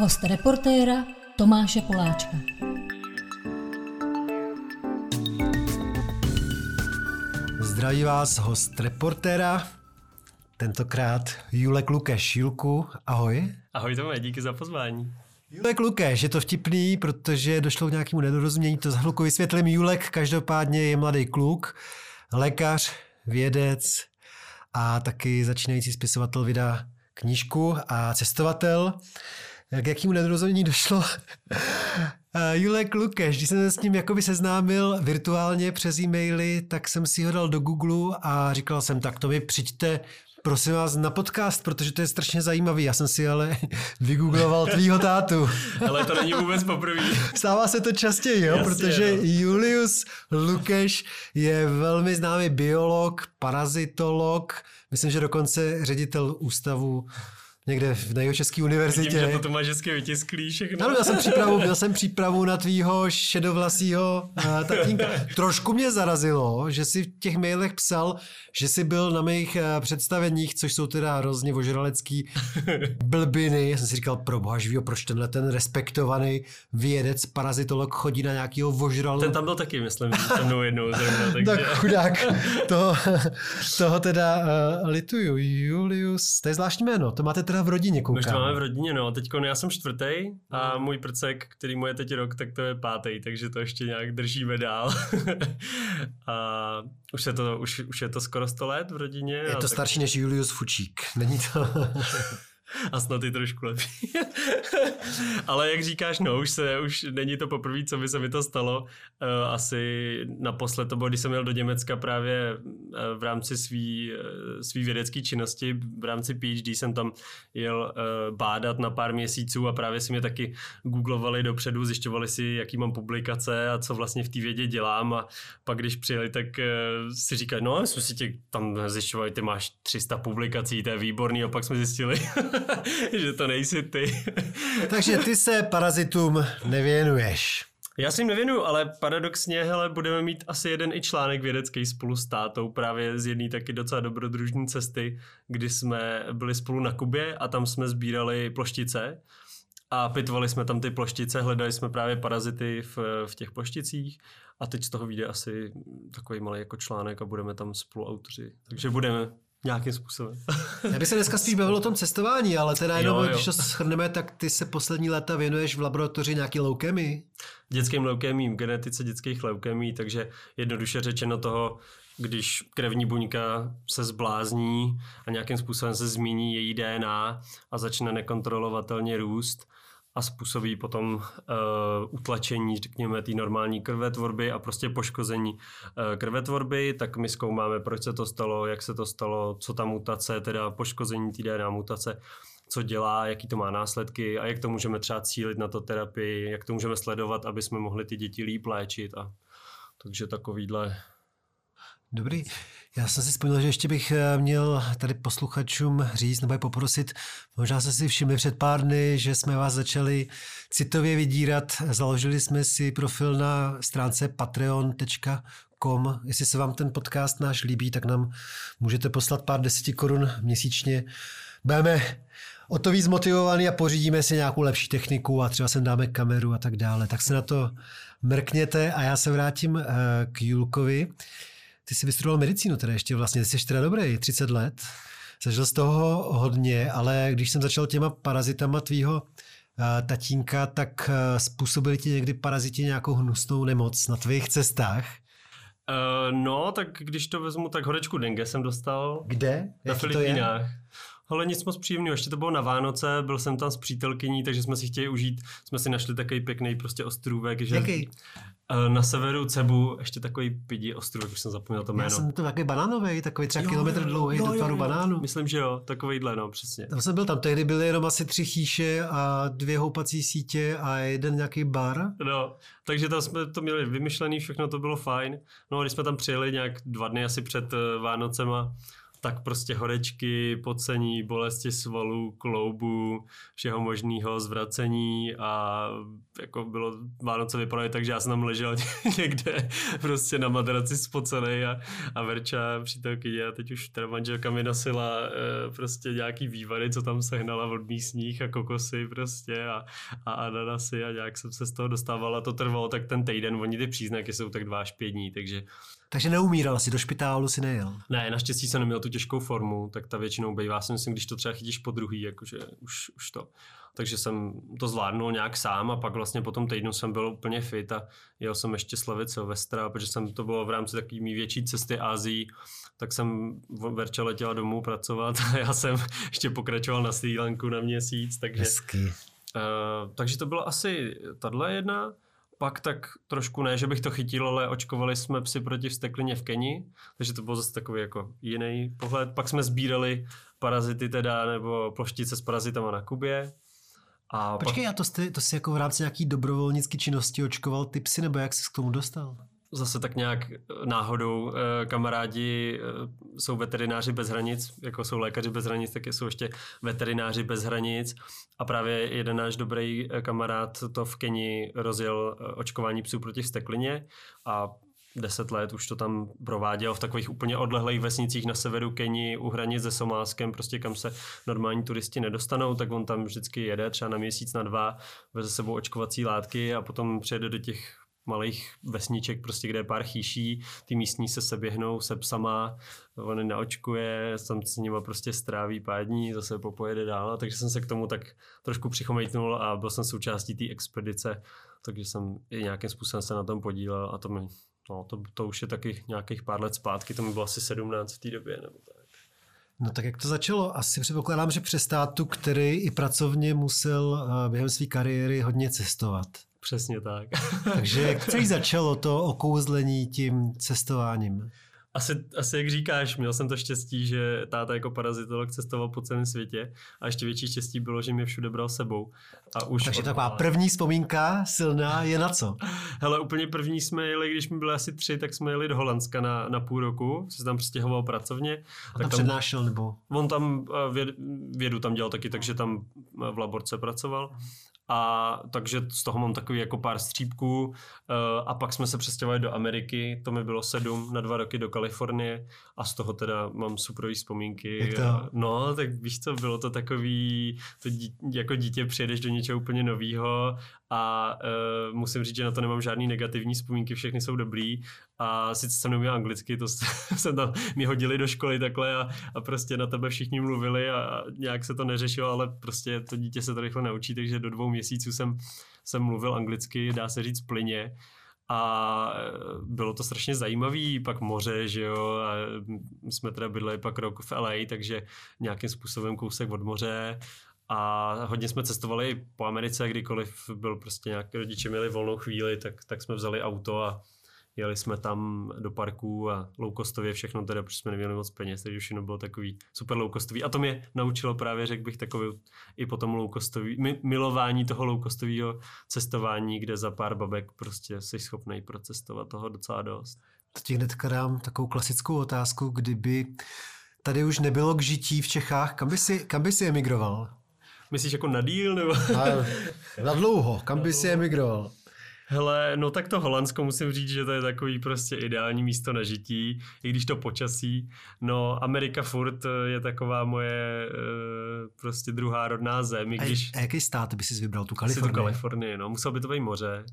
Host reportéra Tomáše Poláčka. Zdraví vás host reportéra, tentokrát Julek Lukeš. Julku, ahoj. Ahoj Tome, díky za pozvání. Julek Lukeš, je to vtipný, protože došlo k nějakému nedorozumění, to za chvilku vysvětlím. Julek každopádně je mladý kluk, lékař, vědec a taky začínající spisovatel vydá knížku a cestovatel. K jakému nedorozumění došlo? Julek Lukeš, když jsem se s ním jakoby seznámil virtuálně přes e-maily, tak jsem si ho dal do Google a říkal jsem, tak to mi přijďte prosím vás na podcast, protože to je strašně zajímavý. Já jsem si ale vygoogloval tvýho tátu. ale to není vůbec poprvé. Stává se to častěji, jo? Jasně, protože no. Julius Lukeš je velmi známý biolog, parazitolog, myslím, že dokonce ředitel ústavu někde na jeho české univerzitě. Vidím, že to máš hezky vytisklý všechno. Ano, měl jsem přípravu, měl jsem přípravu na tvýho šedovlasího uh, tatínka. Trošku mě zarazilo, že si v těch mailech psal, že jsi byl na mých uh, představeních, což jsou teda hrozně ožralecký blbiny. Já jsem si říkal, pro boha živýho, proč tenhle ten respektovaný vědec, parazitolog chodí na nějakýho ožralu. Ten tam byl taky, myslím, se mnou jednou zrovna. Takže... tak chudák, toho, toho teda uh, lituju. Julius, to je zvláštní jméno, to máte teda v rodině, koukám. Už to máme v rodině, no. Teď já jsem čtvrtý a můj prcek, který mu je teď rok, tak to je pátý, takže to ještě nějak držíme dál. a už, je to, už, už je to skoro 100 let v rodině. Je to tak... starší než Julius Fučík, není to... a snad i trošku lepší. Ale jak říkáš, no, už, se, už není to poprvé, co by se mi to stalo. Uh, asi naposled to bylo, když jsem jel do Německa právě uh, v rámci svý, uh, svý vědecké činnosti, v rámci PhD jsem tam jel bádat na pár měsíců a právě si mě taky googlovali dopředu, zjišťovali si, jaký mám publikace a co vlastně v té vědě dělám a pak když přijeli, tak si říkají, no, jsme si tě tam zjišťovali, ty máš 300 publikací, to je výborný a pak jsme zjistili, že to nejsi ty. Takže ty se parazitům nevěnuješ. Já si jim nevěnuju, ale paradoxně, hele, budeme mít asi jeden i článek vědecký spolu s tátou, právě z jedné taky docela dobrodružní cesty, kdy jsme byli spolu na Kubě a tam jsme sbírali ploštice a pitvali jsme tam ty ploštice, hledali jsme právě parazity v, v těch plošticích a teď z toho vyjde asi takový malý jako článek a budeme tam spoluautoři. Takže budeme Nějakým způsobem. Já bych se dneska spíš bavil o tom cestování, ale teda jenom, jo, jo. když to shrneme, tak ty se poslední léta věnuješ v laboratoři nějaký leukemii? Dětským leukemím, genetice dětských leukemí, takže jednoduše řečeno toho, když krevní buňka se zblázní a nějakým způsobem se změní její DNA a začne nekontrolovatelně růst, a způsobí potom uh, utlačení, řekněme, té normální krvetvorby a prostě poškození uh, krvetvorby, tak my zkoumáme, proč se to stalo, jak se to stalo, co ta mutace, teda poškození té DNA mutace, co dělá, jaký to má následky a jak to můžeme třeba cílit na to terapii, jak to můžeme sledovat, aby jsme mohli ty děti líp léčit a takže takovýhle Dobrý. Já jsem si vzpomněl, že ještě bych eh, měl tady posluchačům říct nebo je poprosit, možná jste si všimli před pár dny, že jsme vás začali citově vydírat. Založili jsme si profil na stránce patreon.com. Jestli se vám ten podcast náš líbí, tak nám můžete poslat pár deseti korun měsíčně. Budeme o to víc motivovaný a pořídíme si nějakou lepší techniku a třeba sem dáme kameru a tak dále. Tak se na to mrkněte a já se vrátím eh, k Julkovi. Ty jsi vystudoval medicínu teda ještě vlastně, ty jsi teda dobrý, 30 let. Zažil z toho hodně, ale když jsem začal těma parazitama tvýho uh, tatínka, tak uh, způsobili ti někdy paraziti nějakou hnusnou nemoc na tvých cestách? Uh, no, tak když to vezmu, tak horečku dengue jsem dostal. Kde? Na Filipínách. Ale nic moc příjemného, ještě to bylo na Vánoce, byl jsem tam s přítelkyní, takže jsme si chtěli užít, jsme si našli takový pěkný prostě ostrůvek. Že Jaký? Eh, na severu Cebu, ještě takový pidi ostrůvek, už jsem zapomněl to jméno. Já jsem to takový banánový, takový třeba jo, kilometr dlouhý do tvaru banánu. Myslím, že jo, takovýhle, no, přesně. Tam jsem byl, tam tehdy byly jenom asi tři chýše a dvě houpací sítě a jeden nějaký bar. No, takže tam jsme to měli vymyšlený, všechno to bylo fajn. No a když jsme tam přijeli nějak dva dny asi před eh, Vánocema, tak prostě horečky, pocení, bolesti svalů, kloubů, všeho možného, zvracení a jako bylo Vánoce vypadaly tak, že já jsem tam ležel někde prostě na madraci spocený a, a Verča přítelkyně a teď už teda manželka mi nosila e, prostě nějaký vývary, co tam sehnala od místních a kokosy prostě a, a ananasy a nějak jsem se z toho dostávala. To trvalo tak ten týden, oni ty příznaky jsou tak dva až pět dní, takže takže neumíral si, do špitálu si nejel? Ne, naštěstí jsem neměl tu těžkou formu, tak ta většinou bývá, si myslím, když to třeba chytíš po druhý, jakože už, už to. Takže jsem to zvládnul nějak sám a pak vlastně po tom týdnu jsem byl úplně fit a jel jsem ještě slavit Silvestra, protože jsem to bylo v rámci takové větší cesty Ázii, tak jsem Verča letěla domů pracovat a já jsem ještě pokračoval na Sri Lanku na měsíc, takže... Hezky. Uh, takže to byla asi tahle jedna pak tak trošku ne, že bych to chytil, ale očkovali jsme psy proti vsteklině v Keni, takže to byl zase takový jako jiný pohled. Pak jsme sbírali parazity teda, nebo ploštice s parazitama na Kubě. A Počkej, pak... a to, jste, to jsi jako v rámci nějaký dobrovolnické činnosti očkoval ty psy, nebo jak jsi k tomu dostal? Zase tak nějak náhodou eh, kamarádi eh, jsou veterináři bez hranic, jako jsou lékaři bez hranic, tak jsou ještě veterináři bez hranic. A právě jeden náš dobrý eh, kamarád to v Keni rozjel očkování psů proti steklině a deset let už to tam prováděl v takových úplně odlehlých vesnicích na severu Keni u hranic se Somálskem, prostě kam se normální turisti nedostanou, tak on tam vždycky jede třeba na měsíc, na dva, veze sebou očkovací látky a potom přijede do těch malých vesniček, prostě kde je pár chýší, ty místní se seběhnou se psama, on naočkuje, tam s nima prostě stráví pár dní, zase popojede dál, takže jsem se k tomu tak trošku přichomejtnul a byl jsem součástí té expedice, takže jsem i nějakým způsobem se na tom podílel a to mi, no, to, to už je taky nějakých pár let zpátky, to mi bylo asi 17 v té době nebo tak. No tak jak to začalo? Asi předpokládám, že přes státu, který i pracovně musel eh, během své kariéry hodně cestovat. Přesně tak. Takže jak celý začalo to okouzlení tím cestováním? Asi, asi jak říkáš, měl jsem to štěstí, že táta jako parazitolog cestoval po celém světě a ještě větší štěstí bylo, že mě všude bral sebou. A už Takže taková první vzpomínka silná je na co? Hele, úplně první jsme jeli, když mi byli asi tři, tak jsme jeli do Holandska na, na půl roku, se tam přestěhoval pracovně. A tak tam přednášel nebo? On tam věd, vědu tam dělal taky, takže tam v laborce pracoval a takže z toho mám takový jako pár střípků eh, a pak jsme se přestěhovali do Ameriky, to mi bylo sedm na dva roky do Kalifornie a z toho teda mám super vzpomínky. Jak to? No, tak víš co, bylo to takový, to dí, jako dítě přijedeš do něčeho úplně nového a uh, musím říct, že na to nemám žádný negativní vzpomínky, všechny jsou dobrý. A sice jsem neuměl anglicky, to jsem tam mi hodili do školy takhle a, a prostě na tebe všichni mluvili a, a nějak se to neřešilo, ale prostě to dítě se to rychle naučí, takže do dvou měsíců jsem, jsem mluvil anglicky, dá se říct plyně. A e, bylo to strašně zajímavý, pak moře, že jo, a jsme teda bydleli pak rok v LA, takže nějakým způsobem kousek od moře a hodně jsme cestovali po Americe, kdykoliv byl prostě nějak rodiče měli volnou chvíli, tak, tak jsme vzali auto a jeli jsme tam do parku a low-costově všechno teda, protože jsme neměli moc peněz, takže všechno bylo takový super low-costový. A to mě naučilo právě, řekl bych, takový i potom low-costový, milování toho low-costového cestování, kde za pár babek prostě jsi schopný procestovat toho docela dost. To ti hnedka dám takovou klasickou otázku, kdyby tady už nebylo k žití v Čechách, kam by si, kam by si emigroval? Myslíš jako na díl? Nebo? Na, na dlouho, kam by si emigroval? Hele, no tak to Holandsko musím říct, že to je takový prostě ideální místo na žití, i když to počasí. No, Amerika furt je taková moje e, prostě druhá rodná zem. I když... A, a jaký stát by si vybral? Tu Kalifornii? Tu Kalifornii, no. Musel by to být moře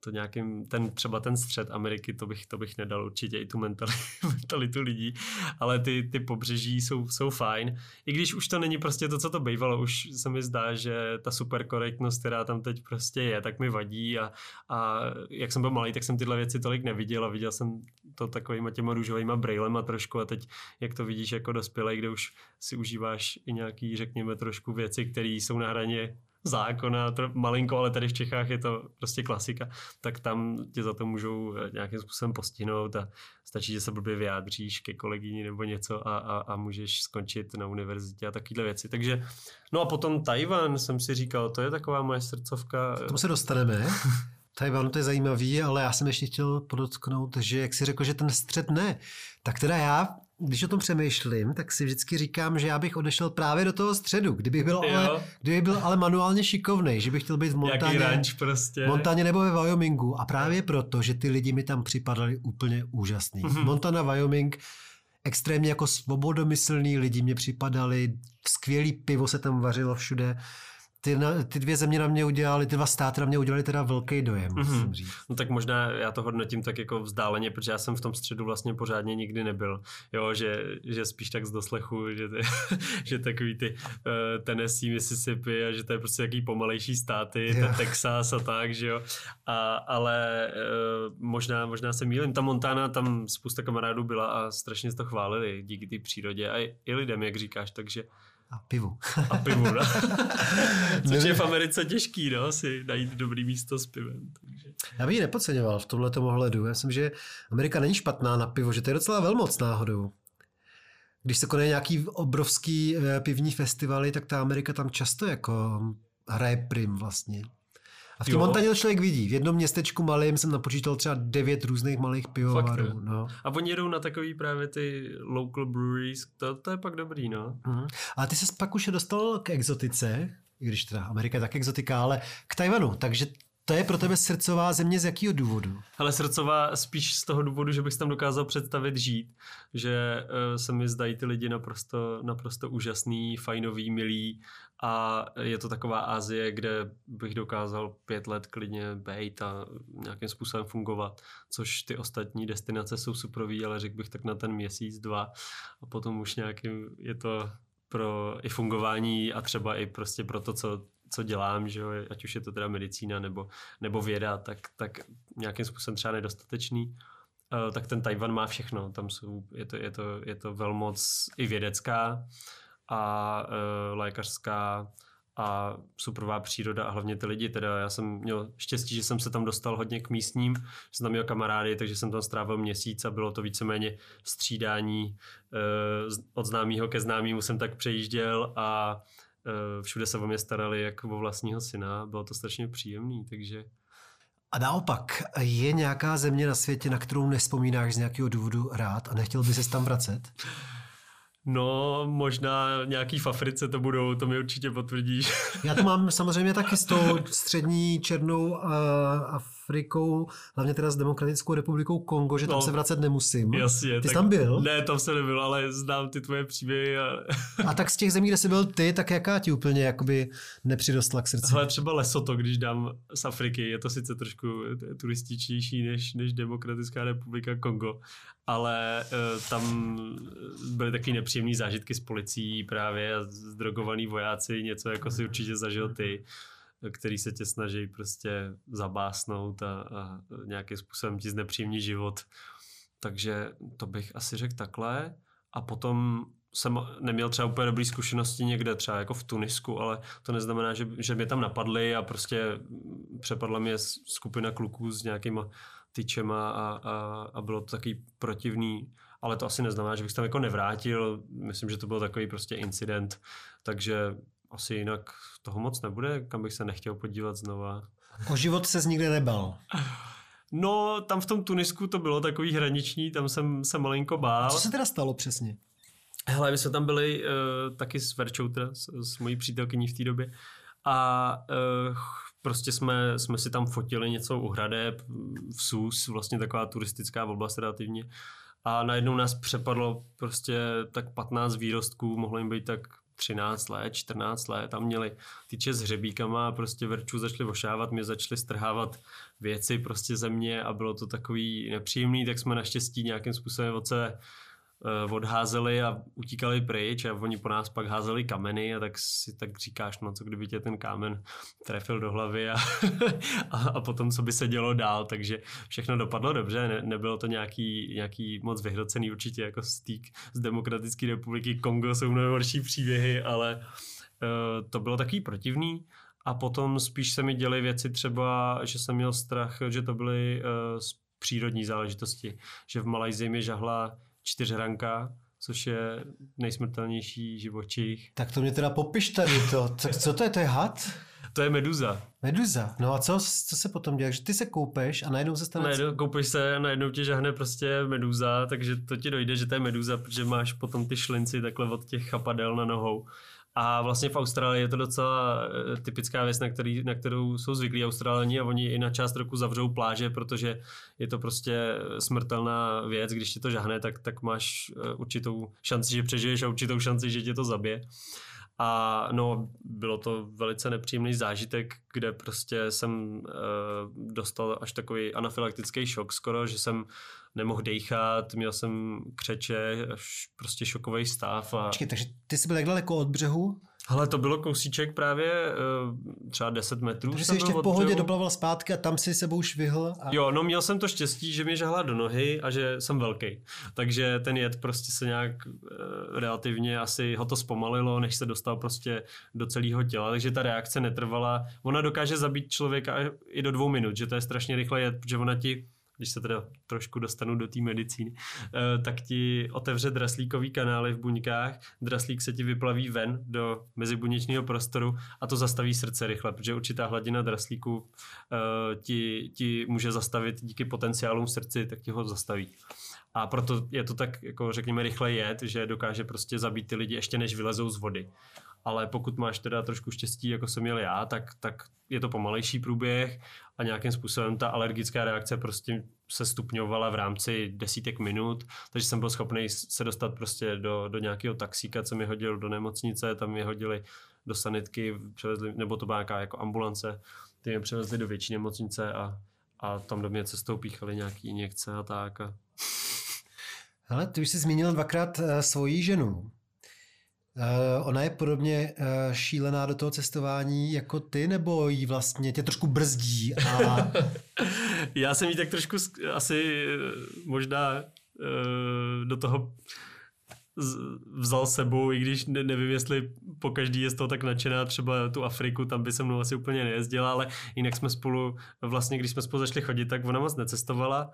to nějakým, ten, třeba ten střed Ameriky, to bych, to bych nedal určitě i tu mentalitu, mentalitu lidí, ale ty, ty pobřeží jsou, jsou fajn. I když už to není prostě to, co to bývalo, už se mi zdá, že ta super korektnost, která tam teď prostě je, tak mi vadí a, a jak jsem byl malý, tak jsem tyhle věci tolik neviděl a viděl jsem to takovýma těma růžovýma brýlema trošku a teď, jak to vidíš jako dospělý, kde už si užíváš i nějaký, řekněme, trošku věci, které jsou na hraně zákona, to malinko, ale tady v Čechách je to prostě klasika, tak tam tě za to můžou eh, nějakým způsobem postihnout a stačí, že se blbě vyjádříš ke kolegyni nebo něco a, a, a můžeš skončit na univerzitě a takovéhle věci. Takže, no a potom Tajvan jsem si říkal, to je taková moje srdcovka. K tomu se dostaneme. Tajvan to je zajímavý, ale já jsem ještě chtěl podotknout, že jak si řekl, že ten střed ne, tak teda já když o tom přemýšlím, tak si vždycky říkám, že já bych odešel právě do toho středu, kdybych byl, ale, kdybych byl ale manuálně šikovný, že bych chtěl být v Montaně, ranč prostě. Montaně nebo ve Wyomingu. A právě proto, že ty lidi mi tam připadali úplně úžasný. Mm-hmm. Montana, Wyoming, extrémně jako svobodomyslný lidi mě připadali, skvělý pivo se tam vařilo všude ty, na, ty dvě země na mě udělali, ty dva státy na mě udělali teda velký dojem, mm-hmm. musím říct. No tak možná já to hodnotím tak jako vzdáleně, protože já jsem v tom středu vlastně pořádně nikdy nebyl. Jo, že, že spíš tak z doslechu, že, ty, že takový ty uh, Tennessee, Mississippi a že to je prostě jaký pomalejší státy, ten Texas a tak, že jo. A, ale uh, možná, možná se mýlím. Ta Montana, tam spousta kamarádů byla a strašně to chválili díky té přírodě a i, i lidem, jak říkáš, takže a pivu. A pivu, no. Což je v Americe těžký, no, si najít dobrý místo s pivem. Takže. Já bych ji nepodceňoval v tomhle ohledu. Já myslím, že Amerika není špatná na pivo, že to je docela velmoc náhodou. Když se konají nějaký obrovský eh, pivní festivaly, tak ta Amerika tam často jako hraje prim vlastně. A v té Montaně to člověk vidí. V jednom městečku malým jsem napočítal třeba devět různých malých pivovarů. No. A oni jedou na takový právě ty local breweries, to, to je pak dobrý, no. Mm. A ty se pak už dostal k exotice, i když teda Amerika je tak exotika, ale k Tajvanu, takže to je pro tebe srdcová země z jakého důvodu? Ale srdcová spíš z toho důvodu, že bych tam dokázal představit žít, že uh, se mi zdají ty lidi naprosto, naprosto úžasný, fajnový, milý a je to taková Asie, kde bych dokázal pět let klidně být a nějakým způsobem fungovat, což ty ostatní destinace jsou suprový, ale řekl bych tak na ten měsíc, dva. A potom už nějakým je to pro i fungování a třeba i prostě pro to, co, co dělám, že jo, ať už je to teda medicína nebo, nebo věda, tak, tak nějakým způsobem třeba nedostatečný. Uh, tak ten Tajvan má všechno, tam jsou, je to, je to, je to velmoc i vědecká, a e, lékařská a superová příroda a hlavně ty lidi. Teda já jsem měl štěstí, že jsem se tam dostal hodně k místním, jsem tam měl kamarády, takže jsem tam strávil měsíc a bylo to víceméně střídání e, od známého ke známému jsem tak přejížděl a e, všude se o mě starali jako o vlastního syna. Bylo to strašně příjemný, takže... A naopak, je nějaká země na světě, na kterou nespomínáš z nějakého důvodu rád a nechtěl by se tam vracet? No, možná nějaký v Africe to budou, to mi určitě potvrdíš. Já to mám samozřejmě taky s tou střední černou uh, Afrikou, hlavně teda s Demokratickou republikou Kongo, že tam no, se vracet nemusím. Jasně. Ty jsi tam byl? Ne, tam se nebyl, ale znám ty tvoje příběhy. A... a tak z těch zemí, kde jsi byl ty, tak jaká ti úplně jakoby nepřidostla k srdci? Ale třeba Lesoto, když dám z Afriky, je to sice trošku turističnější než, než Demokratická republika Kongo, ale uh, tam byly taky nepříjemné zážitky s policií právě a zdrogovaný vojáci, něco jako si určitě zažil ty který se tě snaží prostě zabásnout a, a nějakým způsobem ti znepříjemní život. Takže to bych asi řekl takhle. A potom jsem neměl třeba úplně dobré zkušenosti někde, třeba jako v Tunisku, ale to neznamená, že, že mě tam napadly a prostě přepadla mě skupina kluků s nějakýma tyčema a, a, a bylo to takový protivný, ale to asi neznamená, že bych se tam jako nevrátil. Myslím, že to byl takový prostě incident, takže asi jinak toho moc nebude, kam bych se nechtěl podívat znova. O život se nikde nebal? No, tam v tom Tunisku to bylo takový hraniční, tam jsem se malinko bál. A co se teda stalo přesně? Hele, my jsme tam byli uh, taky s Verčou, teda, s, s mojí přítelkyní v té době. A uh, prostě jsme, jsme si tam fotili něco u hradeb, v Sus, vlastně taková turistická oblast relativně. A najednou nás přepadlo prostě tak 15 výrostků, mohlo jim být tak 13 let, 14 let a měli tyče s hřebíkama a prostě verčů začali ošávat, mě začali strhávat věci prostě ze mě a bylo to takový nepříjemný, tak jsme naštěstí nějakým způsobem od sebe odházeli a utíkali pryč a oni po nás pak házeli kameny a tak si tak říkáš, no co kdyby tě ten kámen trefil do hlavy a, a, a potom co by se dělo dál, takže všechno dopadlo dobře, ne, nebylo to nějaký, nějaký moc vyhrocený určitě jako stýk z Demokratické republiky Kongo jsou mnohem horší příběhy, ale uh, to bylo takový protivný a potom spíš se mi děly věci třeba, že jsem měl strach, že to byly uh, přírodní záležitosti, že v Malajzii mi žahla čtyřhranka, což je nejsmrtelnější živočich. Tak to mě teda popiš tady to. Tak co to je, to je had? To je meduza. Meduza. No a co, co se potom děje? Že ty se koupeš a najednou se stane... Najednou, koupíš se a najednou ti žahne prostě meduza, takže to ti dojde, že to je meduza, protože máš potom ty šlinci takhle od těch chapadel na nohou. A vlastně v Austrálii je to docela eh, typická věc, na, který, na kterou jsou zvyklí Australani a oni i na část roku zavřou pláže, protože je to prostě smrtelná věc. Když ti to žahne, tak, tak máš eh, určitou šanci, že přežiješ a určitou šanci, že tě to zabije. A no, bylo to velice nepříjemný zážitek, kde prostě jsem e, dostal až takový anafylaktický šok skoro, že jsem nemohl dejchat, měl jsem křeče, prostě šokový stav. A... Počkej, takže ty jsi byl jak daleko od břehu? Hele, to bylo kousíček právě eh, třeba 10 metrů. Takže jsi ještě v pohodě doplaval zpátky a tam si sebou švihl. A... Jo, no měl jsem to štěstí, že mě žahla do nohy a že jsem velký. Takže ten jed prostě se nějak uh, relativně asi ho to zpomalilo, než se dostal prostě do celého těla. Takže ta reakce netrvala. Ona dokáže zabít člověka i do dvou minut, že to je strašně rychle jet, protože ona ti když se teda trošku dostanu do té medicíny, eh, tak ti otevře draslíkový kanály v buňkách, draslík se ti vyplaví ven do mezibuněčného prostoru a to zastaví srdce rychle, protože určitá hladina draslíku eh, ti, ti může zastavit díky potenciálům srdci, tak ti ho zastaví. A proto je to tak, jako řekněme, rychle jet, že dokáže prostě zabít ty lidi ještě než vylezou z vody ale pokud máš teda trošku štěstí, jako jsem měl já, tak, tak je to pomalejší průběh a nějakým způsobem ta alergická reakce prostě se stupňovala v rámci desítek minut, takže jsem byl schopný se dostat prostě do, do nějakého taxíka, co mi hodil do nemocnice, tam mě hodili do sanitky, převezli, nebo to byla nějaká jako ambulance, ty mě převezli do větší nemocnice a, a tam do mě cestou píchali nějaký injekce a tak. A... Ale ty už jsi zmínil dvakrát uh, svoji ženu. Uh, ona je podobně uh, šílená do toho cestování jako ty, nebo jí vlastně tě trošku brzdí? A... Já jsem jí tak trošku asi možná uh, do toho vzal sebou, i když ne, nevím, jestli po každý je z toho tak nadšená, třeba tu Afriku, tam by se mnou asi úplně nejezdila, ale jinak jsme spolu, vlastně když jsme spolu začali chodit, tak ona moc necestovala,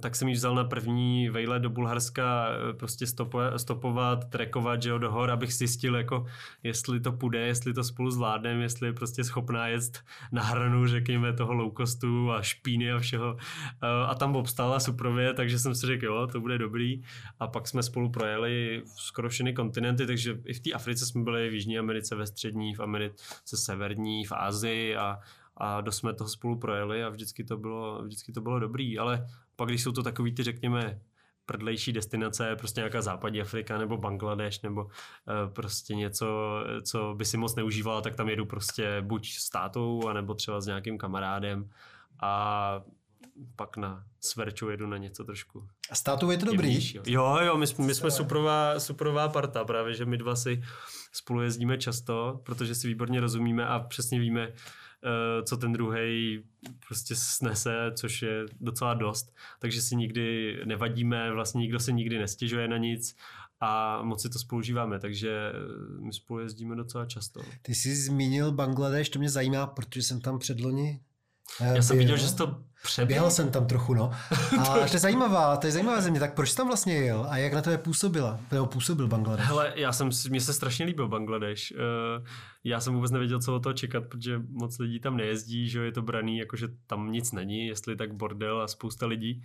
tak jsem ji vzal na první vejle do Bulharska eh, prostě stopovat, stopovat trekovat, že jo, do hor, abych zjistil, jako, jestli to půjde, jestli to spolu zvládneme, jestli je prostě schopná jet na hranu, řekněme, toho low costu a špíny a všeho. Eh, a tam obstála suprově, takže jsem si řekl, jo, to bude dobrý. A pak jsme spolu projeli skoro všechny kontinenty, takže i v té Africe jsme byli v Jižní Americe, ve střední, v Americe severní, v Ázii a, a dost jsme toho spolu projeli a vždycky to bylo, vždycky to bylo dobrý, ale pak když jsou to takový ty, řekněme, prdlejší destinace, prostě nějaká západní Afrika nebo Bangladeš nebo uh, prostě něco, co by si moc neužívala, tak tam jedu prostě buď s tátou, anebo třeba s nějakým kamarádem. A pak na Sverču jedu na něco trošku. A státu je to dobrý? Jo, jo, my, my jsme suprová, suprová parta, právě, že my dva si spolu jezdíme často, protože si výborně rozumíme a přesně víme, uh, co ten druhý prostě snese, což je docela dost. Takže si nikdy nevadíme, vlastně nikdo se nikdy nestěžuje na nic a moc si to spolužíváme, takže my spolu jezdíme docela často. Ty jsi zmínil Bangladeš, to mě zajímá, protože jsem tam předloni já jsem viděl, že jsi to přeběhl. Běhal jsem tam trochu, no. A to je zajímavá, to je zajímavá země. Tak proč jsi tam vlastně jel a jak na to je působila? Nebo působil Bangladeš? Hele, já jsem, mně se strašně líbil Bangladeš. Eh, já jsem vůbec nevěděl, co o toho čekat, protože moc lidí tam nejezdí, že je to braný, jakože tam nic není, jestli tak bordel a spousta lidí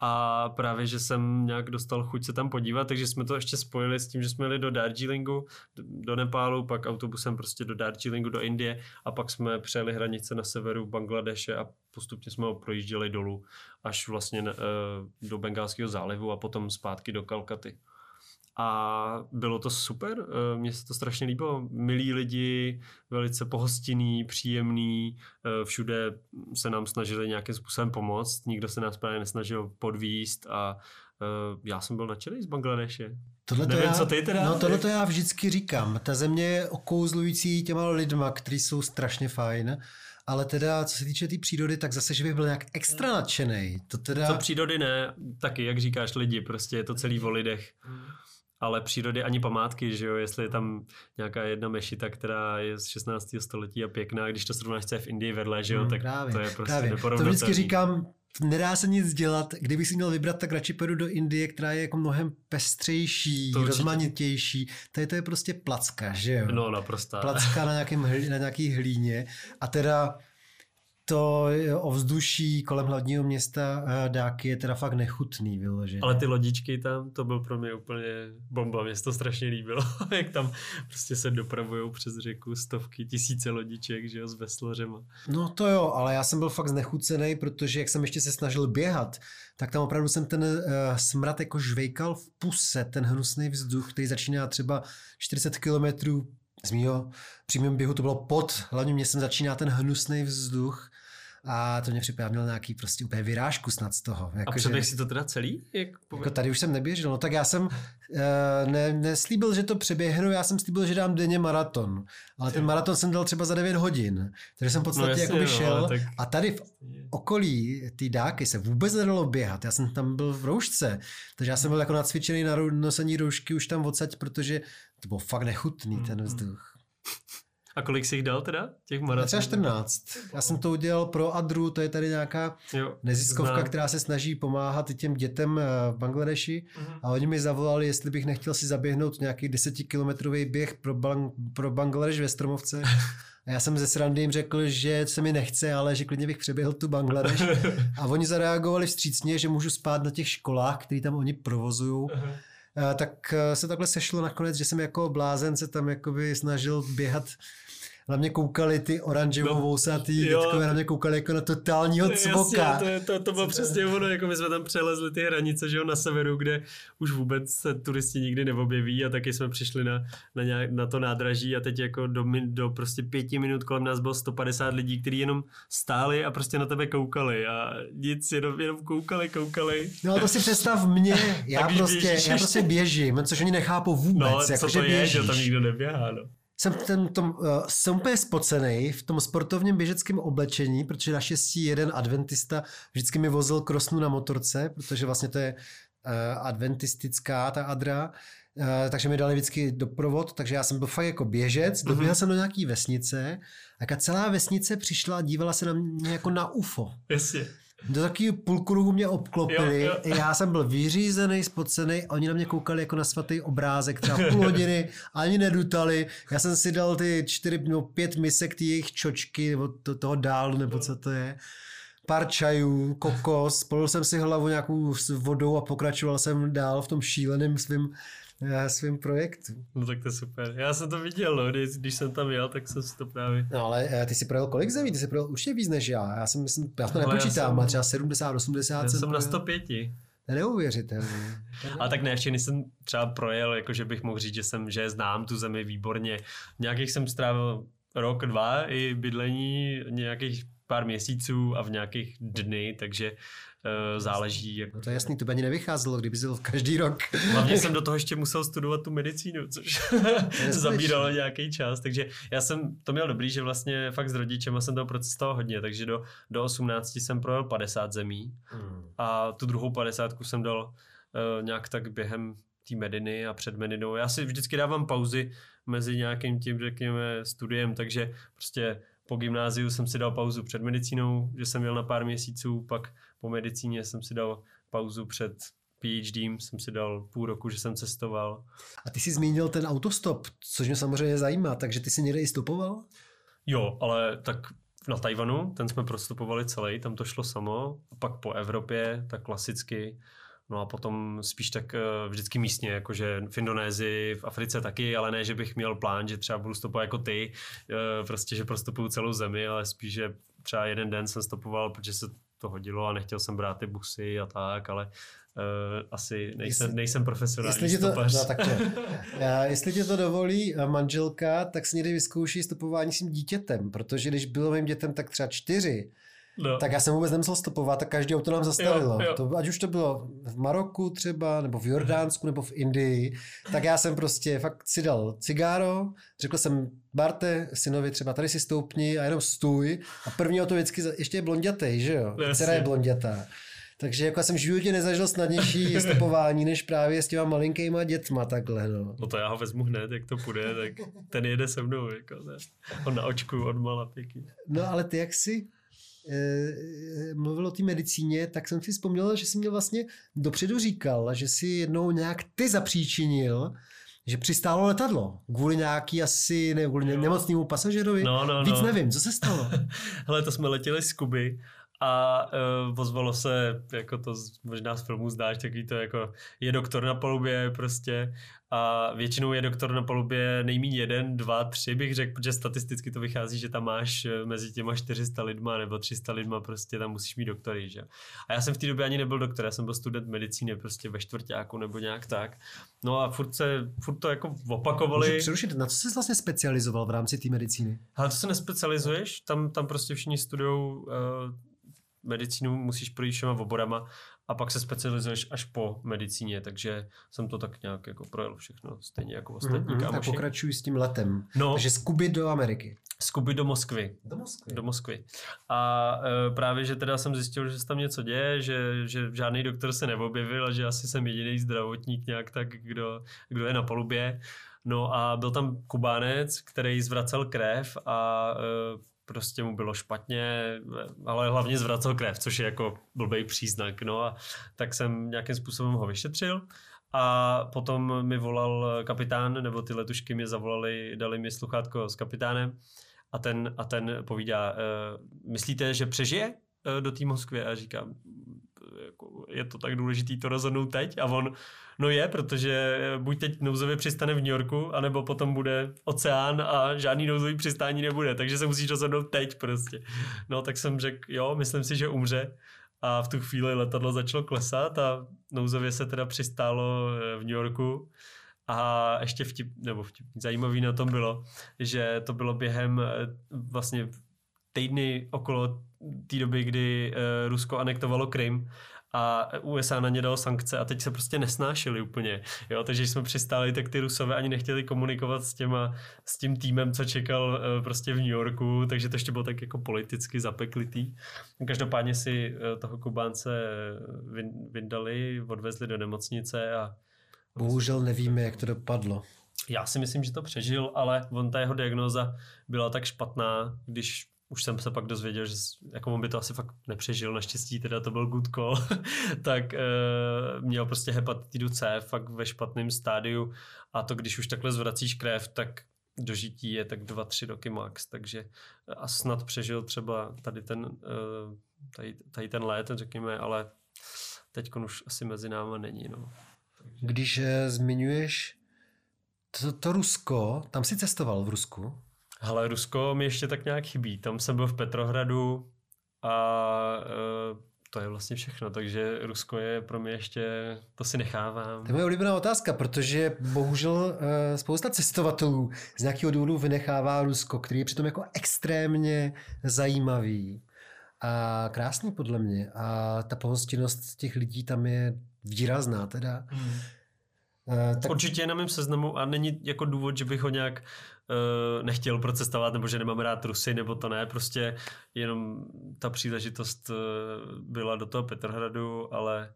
a právě, že jsem nějak dostal chuť se tam podívat, takže jsme to ještě spojili s tím, že jsme jeli do Darjeelingu, do Nepálu, pak autobusem prostě do Darjeelingu, do Indie a pak jsme přejeli hranice na severu Bangladeše a postupně jsme ho projížděli dolů až vlastně eh, do Bengálského zálivu a potom zpátky do Kalkaty a bylo to super, eh, mně se to strašně líbilo. Milí lidi, velice pohostinný, příjemný, eh, všude se nám snažili nějakým způsobem pomoct, nikdo se nás právě nesnažil podvíst a eh, já jsem byl nadšený z Bangladeše. Tohle Nevím, já, co ty teda? No tohle to já vždycky říkám. Ta země je okouzlující těma lidma, kteří jsou strašně fajn. Ale teda, co se týče té tý přírody, tak zase, že bych byl nějak extra nadšený. To teda... Co přírody ne, taky, jak říkáš, lidi, prostě je to celý o lidech. Ale přírody ani památky, že jo, jestli je tam nějaká jedna mešita, která je z 16. století a pěkná, když to srovnáš v Indii vedle, že jo, hmm, tak právě, to je prostě právě. To vždycky říkám, nedá se nic dělat. Kdyby si měl vybrat, tak radši pojedu do Indie, která je jako mnohem pestřejší, To rozmanitější. Tady to je prostě placka, že jo? No, naprosto. Placka na, nějakém, na nějaký hlíně. A teda to ovzduší kolem hlavního města eh, Dáky je teda fakt nechutný vyloženě. Ale ty lodičky tam, to byl pro mě úplně bomba. Mě se to strašně líbilo, jak tam prostě se dopravují přes řeku stovky, tisíce lodiček, že jo, s veslořema. No to jo, ale já jsem byl fakt znechucený, protože jak jsem ještě se snažil běhat, tak tam opravdu jsem ten uh, smrad jako žvejkal v puse, ten hnusný vzduch, který začíná třeba 40 kilometrů z mýho přímém běhu, to bylo pod hlavním městem, začíná ten hnusný vzduch a to mě připadá, měl nějaký prostě úplně vyrážku snad z toho. A Jako, přeběh si to teda celý? Jak jako tady už jsem neběžel, no tak já jsem uh, ne, neslíbil, že to přeběhnu, já jsem slíbil, že dám denně maraton. Ale ten maraton jsem dal třeba za 9 hodin. Takže jsem v podstatě jasně, jakoby no, šel. ale tak- A tady v okolí té dáky se vůbec nedalo běhat. Já jsem tam byl v roušce, takže já jsem byl jako nacvičený na nosení roušky už tam odsaď, protože to bylo fakt nechutný ten vzduch. A kolik jsi jich dal teda? Těch maratonů? třeba 14. Já jsem to udělal pro Adru, to je tady nějaká Jo, neziskovka, znám. která se snaží pomáhat i těm dětem eh, v Bangladeši Mhm. a oni mi zavolali, jestli bych nechtěl si zaběhnout nějaký desetikilometrový běh pro, Bang, pro Bangladeš ve Stromovce. A já jsem ze srandy jim řekl, že se mi nechce, ale že klidně bych přeběhl tu Bangladeš. A oni zareagovali vstřícně, že můžu spát na těch školách, které tam oni provozují. Eh, Tak eh, se takhle sešlo nakonec, že jsem jako blázen se tam jakoby snažil běhat na mě koukali ty oranžovo No, dětkové na mě koukali jako na totálního cvoka. Jasně, to, to, to bylo přesně ono, jako my jsme tam přelezli ty hranice, že jo, na severu, kde už vůbec se turisti nikdy neobjeví a taky jsme přišli na, na, nějak, na to nádraží a teď jako do, do prostě pěti minut kolem nás bylo 150 lidí, kteří jenom stáli a prostě na tebe koukali a nic, jenom, jenom koukali, koukali. No ale to si představ mě, já prostě, běžíš já prostě běžím, což oni nechápou vůbec, No, jako co že to je, běžíš. že tam nikdo neběhá, no. Jsem, ten, tom, uh, jsem úplně spocený v tom sportovním běžeckém oblečení, protože naštěstí jeden adventista vždycky mi vozil krosnu na motorce, protože vlastně to je uh, adventistická ta adra, uh, takže mi dali vždycky doprovod, takže já jsem byl fakt jako běžec, Mhm. doběhl jsem do nějaký vesnice a celá vesnice přišla a dívala se na mě jako na UFO. Jasně. Do takového půlkruhu mě obklopili, Jo, jo. já jsem byl vyřízený, spocený, oni na mě koukali jako na svatý obrázek, třeba půl hodiny, ani nedutali. Já jsem si dal ty čtyři nebo pět misek, ty jejich čočky, nebo to, toho dálu, nebo co to je. Pár čajů, kokos, polil jsem si hlavu nějakou s vodou a pokračoval jsem dál v tom šíleném svým, svým projektu. No tak to je super. Já jsem to viděl, no, když, když jsem tam jel, tak jsem si to právě... No ale eh, ty jsi projel kolik zemí? Ty jsi projel určitě víc než já. Já jsem myslím, já to Ale já nepočítám, jsem- má třeba 70, 80 Já jsem na projel. 105. To je neuvěřitelné. A tak ne, všechny jsem třeba projel, jako že bych mohl říct, že jsem, že znám tu zemi výborně. Nějakých jsem strávil rok, dva i bydlení, nějakých pár měsíců a v nějakých dny, takže záleží. Jak... No to je jasný, to by ani nevycházelo, kdyby jsi každý rok. Hlavně jsem do toho ještě musel studovat tu medicínu, což zabíralo nějaký čas, takže já jsem to měl dobrý, že vlastně fakt s rodičem jsem toho procestoval hodně, takže do, do 18 jsem projel 50 zemí a tu druhou 50 jsem dal uh, nějak tak během té Mediny a před Medinou. Já si vždycky dávám pauzy mezi nějakým tím, řekněme, studiem, takže prostě po gymnáziu jsem si dal pauzu před medicínou, že jsem měl na pár měsíců, pak po medicíně jsem si dal pauzu před PhD, jsem si dal půl roku, že jsem cestoval. A ty jsi zmínil ten autostop, což mě samozřejmě zajímá, takže ty jsi někde i stopoval? Jo, ale tak na Tajvanu, ten jsme prostupovali celý, tam to šlo samo, a pak po Evropě, tak klasicky, no a potom spíš tak eh, vždycky místně, jakože v Indonésii, v Africe taky, ale ne, že bych měl plán, že třeba budu stopovat jako ty, eh, prostě, že prostupuju celou zemi, ale spíš, že třeba jeden den jsem stopoval, protože se to hodilo a nechtěl jsem brát ty busy a tak, ale uh, asi nejsem, Jestli- nejsem profesionální Jestli tě to, stopař. no, takhle. Eh, jestli tě to dovolí manželka, tak si někdy vyzkouší stopování s tím dítětem, protože když bylo mým dětem tak třeba čtyři, no. tak já jsem vůbec nemusel stopovat a každý auto nám zastavilo. Jo, jo. To, ať už to bylo v Maroku třeba, nebo v Jordánsku, nebo v Indii, tak já jsem prostě fakt si dal cigáro, řekl jsem Barte, synovi třeba tady si stoupni a jenom stůj a první auto vždycky, ještě je blondětej, že jo? Jasně. Dcera je blondětá. Takže jako já jsem v životě nezažil snadnější stopování, než právě s těma malinkýma dětma takhle, no. No to já ho vezmu hned, jak to půjde, tak ten jede se mnou, jako ne. On na očku od mala pěkně. No ale ty jak jsi? E, mluvil o té medicíně, tak jsem si vzpomněl, že jsi měl vlastně dopředu říkal, že si jednou nějak ty zapříčinil, že přistálo letadlo kvůli nějaký asi ne, kvůli jo. nemocnému pasažerovi. No, no, Víc no. nevím, co se stalo. Hele, to jsme letěli z Kuby a uh, ozvalo se, jako to z, možná z filmu zdáš, takový to jako je doktor na palubě prostě a většinou je doktor na palubě nejméně jeden, dva, tři bych řekl, protože statisticky to vychází, že tam máš eh, mezi těma 400 lidma nebo 300 lidma prostě tam musíš mít doktory, že A já jsem v té době ani nebyl doktor, já jsem byl student medicíny prostě ve čtvrtáku nebo nějak tak. No a furt, se, furt to jako opakovali. Můžu přerušit, na co jsi vlastně specializoval v rámci té medicíny? Ale to se nespecializuješ, tam, tam prostě všichni studují uh, medicínu, musíš projít všema oborama a pak se specializuješ až po medicíně, takže jsem to tak nějak jako projel všechno, stejně jako ostatní mm, mm, kámoši. Tak pokračuji s tím letem. No. Takže z Kuby do Ameriky. Z Kuby do Moskvy. Do Moskvy. Do Moskvy. A e, právě, že teda jsem zjistil, že se tam něco děje, že, že žádný doktor se neobjevil a že asi jsem jediný zdravotník nějak tak, kdo, kdo je na palubě. No a byl tam Kubánec, který zvracel krev a e, prostě mu bylo špatně, ale hlavně zvracel krev, což je jako blbý příznak. No a tak jsem nějakým způsobem ho vyšetřil a potom mi volal kapitán, nebo ty letušky mě zavolali, dali mi sluchátko s kapitánem a ten, a ten povídá, e, myslíte, že přežije e, do té Moskvy? A říkám, jako, je to tak důležitý to rozhodnout teď? A on, no je, protože buď teď nouzově přistane v New Yorku, anebo potom bude oceán a žádný nouzový přistání nebude, takže se musíš rozhodnout teď prostě. No tak jsem řekl, jo, myslím si, že umře. A v tu chvíli letadlo začalo klesat a nouzově se teda přistálo v New Yorku. A ještě vtip, nebo vtip, zajímavý na tom bylo, že to bylo během vlastně týdny okolo té doby, kdy Rusko anektovalo Krym a USA na ně dalo sankce a teď se prostě nesnášeli úplně. Jo? Takže když jsme přistáli, tak ty Rusové ani nechtěli komunikovat s, těma, s tím týmem, co čekal prostě v New Yorku, takže to ještě bylo tak jako politicky zapeklitý. Každopádně si toho Kubánce vyndali, odvezli do nemocnice a Bohužel nevíme, jak to dopadlo. Já si myslím, že to přežil, ale on ta jeho diagnoza byla tak špatná, když už jsem se pak dozvěděl, že jako on by to asi fakt nepřežil, naštěstí teda to byl good call, tak e, měl prostě hepatitidu C fakt ve špatném stádiu a to když už takhle zvracíš krev, tak dožití je tak dva, tři roky max, takže a snad přežil třeba tady ten, e, tady, tady ten let, řekněme, ale teď už asi mezi náma není. No. Když e, zmiňuješ to, to Rusko, tam si cestoval v Rusku? Hele, Rusko mi ještě tak nějak chybí. Tam jsem byl v Petrohradu a e, to je vlastně všechno, takže Rusko je pro mě ještě, to si nechávám. To je moje oblíbená otázka, protože bohužel e, spousta cestovatelů z nějakého důvodu vynechává Rusko, který je přitom jako extrémně zajímavý a krásný podle mě. A ta pohostinnost těch lidí tam je výrazná teda. Hmm. Uh, tak... Určitě je na mém seznamu a není jako důvod, že bych ho nějak uh, nechtěl procestovat nebo že nemám rád Rusy nebo to ne, prostě jenom ta příležitost uh, byla do toho Petrohradu, ale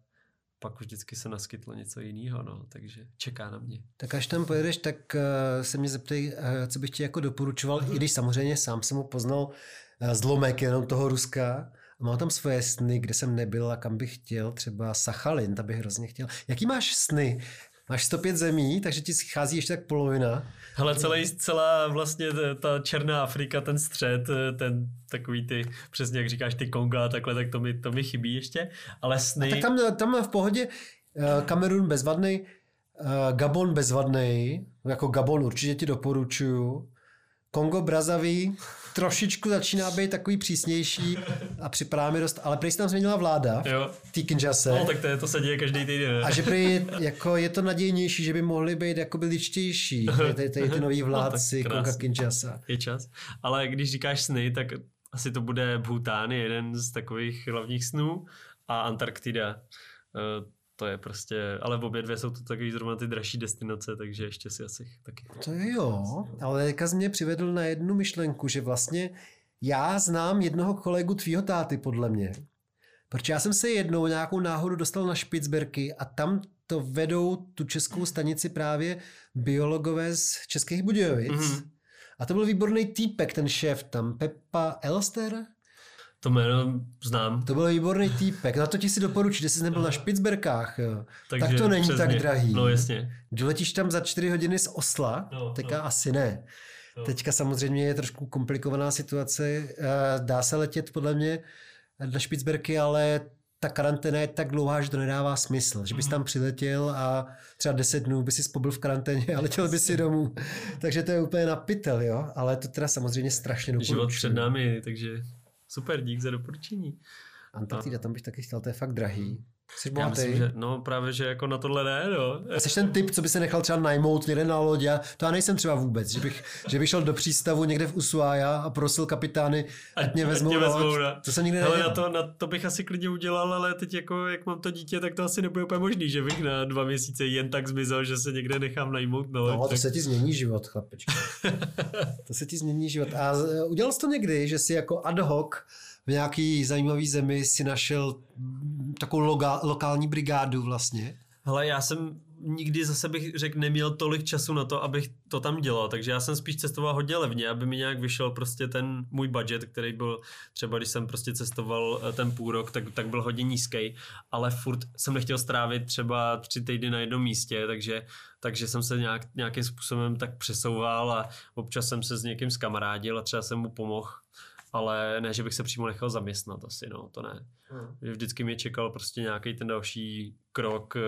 pak už vždycky se naskytlo něco jiného, no, takže čeká na mě. Tak až tam pojedeš, tak uh, se mě zeptej, uh, co bych ti jako doporučoval, i když samozřejmě sám jsem ho poznal uh, zlomek jenom toho Ruska, Mám tam svoje sny, kde jsem nebyl a kam bych chtěl, třeba Sachalin, tam bych hrozně chtěl. Jaký máš sny? Máš 105 zemí, takže ti schází ještě tak polovina. Ale celý, celá vlastně ta Černá Afrika, ten střed, ten takový ty, přesně jak říkáš, ty Konga a takhle, tak to mi, to mi chybí ještě. Ale sny... A tak tam, tam v pohodě eh, Kamerun bezvadný, eh, Gabon bezvadný, jako Gabon určitě ti doporučuju. Kongo Brazaví trošičku začíná být takový přísnější a připadá mi dost, ale prý se tam změnila vláda jo. v Kinshase. No, tak to, je, to se děje každý týden. A že prý jako je to nadějnější, že by mohli být jakoby ličtější, tady, tady ty noví vládci no, Konga Kinshasa. Je čas. Ale když říkáš sny, tak asi to bude Bhután, jeden z takových hlavních snů a Antarktida eh, to je prostě, ale v obě dvě jsou to takový zrovna ty dražší destinace, takže ještě si asi taky. To jo, ale teďka mě přivedl na jednu myšlenku, že vlastně já znám jednoho kolegu tvýho táty, podle mě. Protože já jsem se jednou nějakou náhodu dostal na Špicberky a tam to vedou tu českou stanici právě biologové z Českých Budějovic. Mm-hmm. A to byl výborný týpek, ten šéf tam, Pepa Elster. To jméno znám. To byl výborný týpek. Na to ti si doporučit, jestli jsi nebyl na Špicberkách. Jo. Takže tak to není přesně. tak drahý. No jasně. Doletíš tam za čtyři hodiny z Osla, No, teďka no. asi ne. No. Teďka samozřejmě je trošku komplikovaná situace. Eh, Dá se letět podle mě na Špicberky, ale ta karanténa je tak dlouhá, že to nedává smysl. Že bys Mhm. tam přiletěl a třeba 10 dnů by si pobyl v karanténě a letěl by si domů. Takže to je úplně na pytel, jo? Ale to teda samozřejmě strašně doporučuji. Život před námi, takže super, dík za doporučení. Antarktida, tam bych taky chtěl, to je fakt drahý. Jsi Já myslím, bohatý. že no právě, že jako na tohle ne, no. A jsi ten typ, co by se nechal třeba najmout někde na loď. Já, to já nejsem třeba vůbec, že bych, že bych šel do přístavu někde v Ushuaia a prosil kapitány, ať mě vezmou, Ať mě vezmou loď. na- To jsem nikdy nedělal. na to, na to bych asi klidně udělal, ale teď jako, jak mám to dítě, tak to asi nebude úplně možný, že bych na dva měsíce jen tak zmizel, že se někde nechám najmout. No, No, to tak... se ti změní život, chlapečku. to se ti změní život. A udělal jsi to někdy, že si jako ad hoc v nějaký zajímavý zemi si našel takovou loga, lokální brigádu vlastně? Hele, já jsem nikdy zase bych řekl, neměl tolik času na to, abych to tam dělal, takže já jsem spíš cestoval hodně levně, aby mi nějak vyšel prostě ten můj budget, který byl třeba, když jsem prostě cestoval eh, ten půl rok, tak, tak byl hodně nízký, ale furt jsem nechtěl strávit třeba tři týdny na jednom místě, takže, takže jsem se nějak, nějakým způsobem tak přesouval a občas jsem se s někým skamarádil a třeba jsem mu pomohl, ale ne, že bych se přímo nechal zaměstnat asi, no, to ne. Že vždycky mě čekal prostě nějaký ten další krok, eh,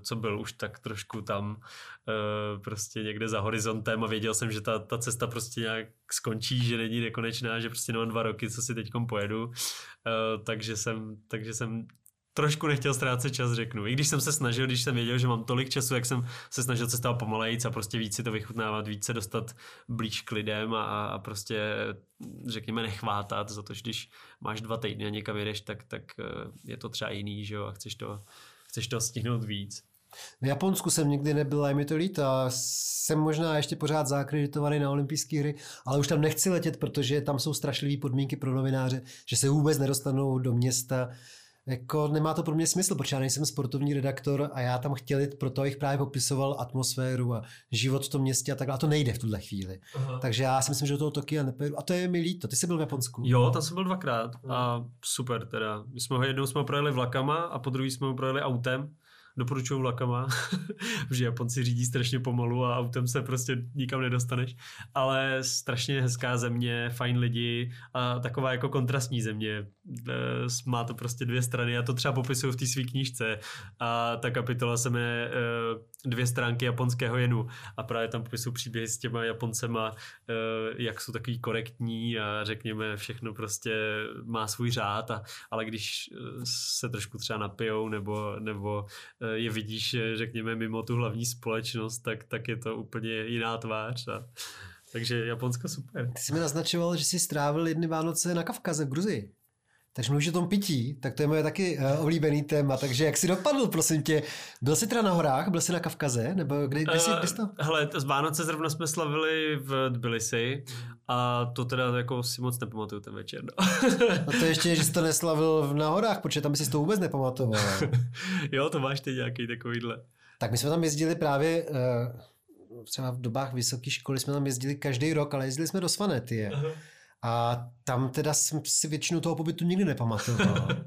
co byl už tak trošku tam eh, prostě někde za horizontem a věděl jsem, že ta, ta cesta prostě nějak skončí, že není nekonečná, že prostě nemám dva roky, co si teďkom pojedu. Eh, Takže jsem, takže jsem trošku nechtěl ztrácet čas, řeknu. I když jsem se snažil, když jsem věděl, že mám tolik času, jak jsem se snažil cestovat pomalejc a prostě víc si to vychutnávat, víc se dostat blíž k lidem a, a prostě řekněme nechvátat za to, že když máš dva týdny a někam jedeš, tak, tak eh, je to třeba jiný, že jo, a chceš to, chceš to stihnout víc. V Japonsku jsem nikdy nebyl a je mi to líto. Jsem možná ještě pořád zakreditovaný na olympijské hry, ale už tam nechci letět, protože tam jsou strašlivé podmínky pro novináře, že se vůbec nedostanou do města. Jako nemá to pro mě smysl, protože já nejsem sportovní redaktor a já tam chtěl jít, proto abych právě popisoval atmosféru a život v tom městě a takhle. A to nejde v tuhle chvíli. Aha. Takže já si myslím, že do toho Tokia nepojedu. A to je mi líto. Ty jsi byl v Japonsku. Jo, tam jsem byl dvakrát a super teda. My jsme ho jednou jsme ho projeli vlakama a po druhý jsme ho projeli autem. Doporučuju vlakama, že Japonci řídí strašně pomalu a autem se prostě nikam nedostaneš. Ale strašně hezká země, fajn lidi a taková jako kontrastní země. Eh, Má to prostě dvě strany a to třeba popisuju v té své knížce. A ta kapitola se jmenuje eh, Dvě stránky japonského jenu. A právě tam popisuju příběhy s těma Japoncema, eh, jak jsou takový korektní a řekněme všechno prostě má svůj řád, a, ale když se trošku třeba napijou nebo, nebo je vidíš, eh, řekněme, mimo tu hlavní společnost, tak, tak je to úplně jiná tvář. A, takže Japonsko super. Ty jsi mi naznačoval, že jsi strávil jedny Vánoce na Kavkaze v Gruzii. Takže mluvíš o tom pití, tak to je moje taky uh, oblíbený téma. Takže jak jsi dopadl, prosím tě? Byl jsi teda na horách, byl jsi na Kavkaze, nebo kde, kde jsi, Eh, kde jsi to? Hele, z Vánoce zrovna jsme slavili v Tbilisi a to teda jako si moc nepamatuju ten večer. No. No to ještě, že jsi to neslavil v- na horách, protože tam by si to vůbec nepamatoval. jo, to máš teď nějaký takovýhle. tak my jsme tam jezdili právě, uh, třeba v dobách vysoké školy jsme tam jezdili každý rok, ale jezdili jsme do Svanetie. A tam teda jsem si většinu toho pobytu nikdy nepamatoval.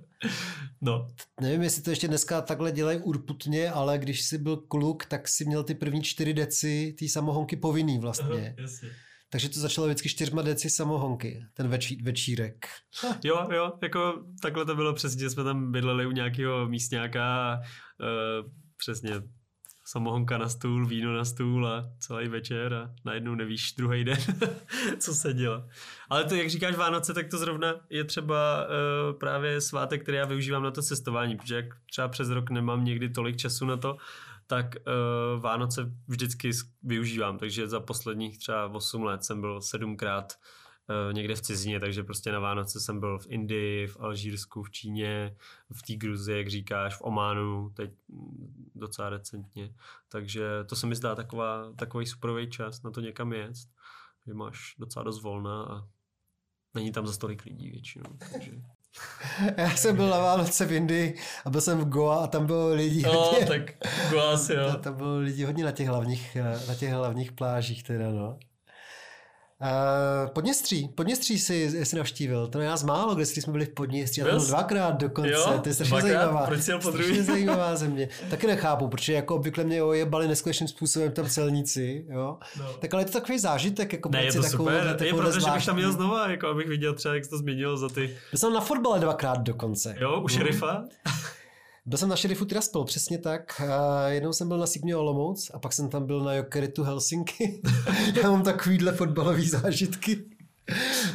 No, Nevím, jestli to ještě dneska takhle dělají urputně, ale když jsi byl kluk, tak si měl ty první čtyři deci té samohonky povinný vlastně. jasně. Takže to začalo vždycky čtyřma deci samohonky, ten večí, večírek. Jo, jo, jako takhle to bylo přesně, jsme tam bydleli u nějakého místňáka a uh, přesně samohonka na stůl, víno na stůl a celý večer a najednou nevíš druhý den, co se dělá. Ale to, jak říkáš Vánoce, tak to zrovna je třeba uh, právě svátek, který já využívám na to cestování, protože jak třeba přes rok nemám někdy tolik času na to, tak uh, Vánoce vždycky využívám, takže za posledních třeba 8 let jsem byl sedmkrát uh, někde v cizině, takže prostě na Vánoce jsem byl v Indii, v Alžírsku, v Číně, v té Gruzii, jak říkáš, v Ománu, teď docela recentně. Takže to se mi zdá taková, takový superový čas na to někam jet, že máš docela dost volna a není tam za tolik lidí většinou. Takže... Já jsem byl na Vánoce v Indii a byl jsem v Goa a tam bylo lidí No, hodně. tak asi jo. Tam bylo lidí hodně na těch hlavních, eh, na těch hlavních plážích teda, no. Uh, Podněstří, Podněstří si, si navštívil, to je nás málo, kde jsme byli v Podněstří, a to dvakrát dokonce, jo, to je strašně zajímavá, proč jsi strašně zajímavá země. Taky nechápu, protože jako obvykle mě ojebali neskutečným způsobem tam celníci, jo. No. Tak ale je to takový zážitek, jako ne, je to takovou, super, takovou, je proto, že bych tam měl znova, jako abych viděl třeba, jak jsi to změnil za ty... Byl jsem na fotbale dvakrát dokonce. Jo, u šerifa? Byl jsem na šerifu Tiraspol, přesně tak. A jednou jsem byl na Sigmě Olomouc a pak jsem tam byl na Jokeritu Helsinki. Já mám takovýhle fotbalový zážitky.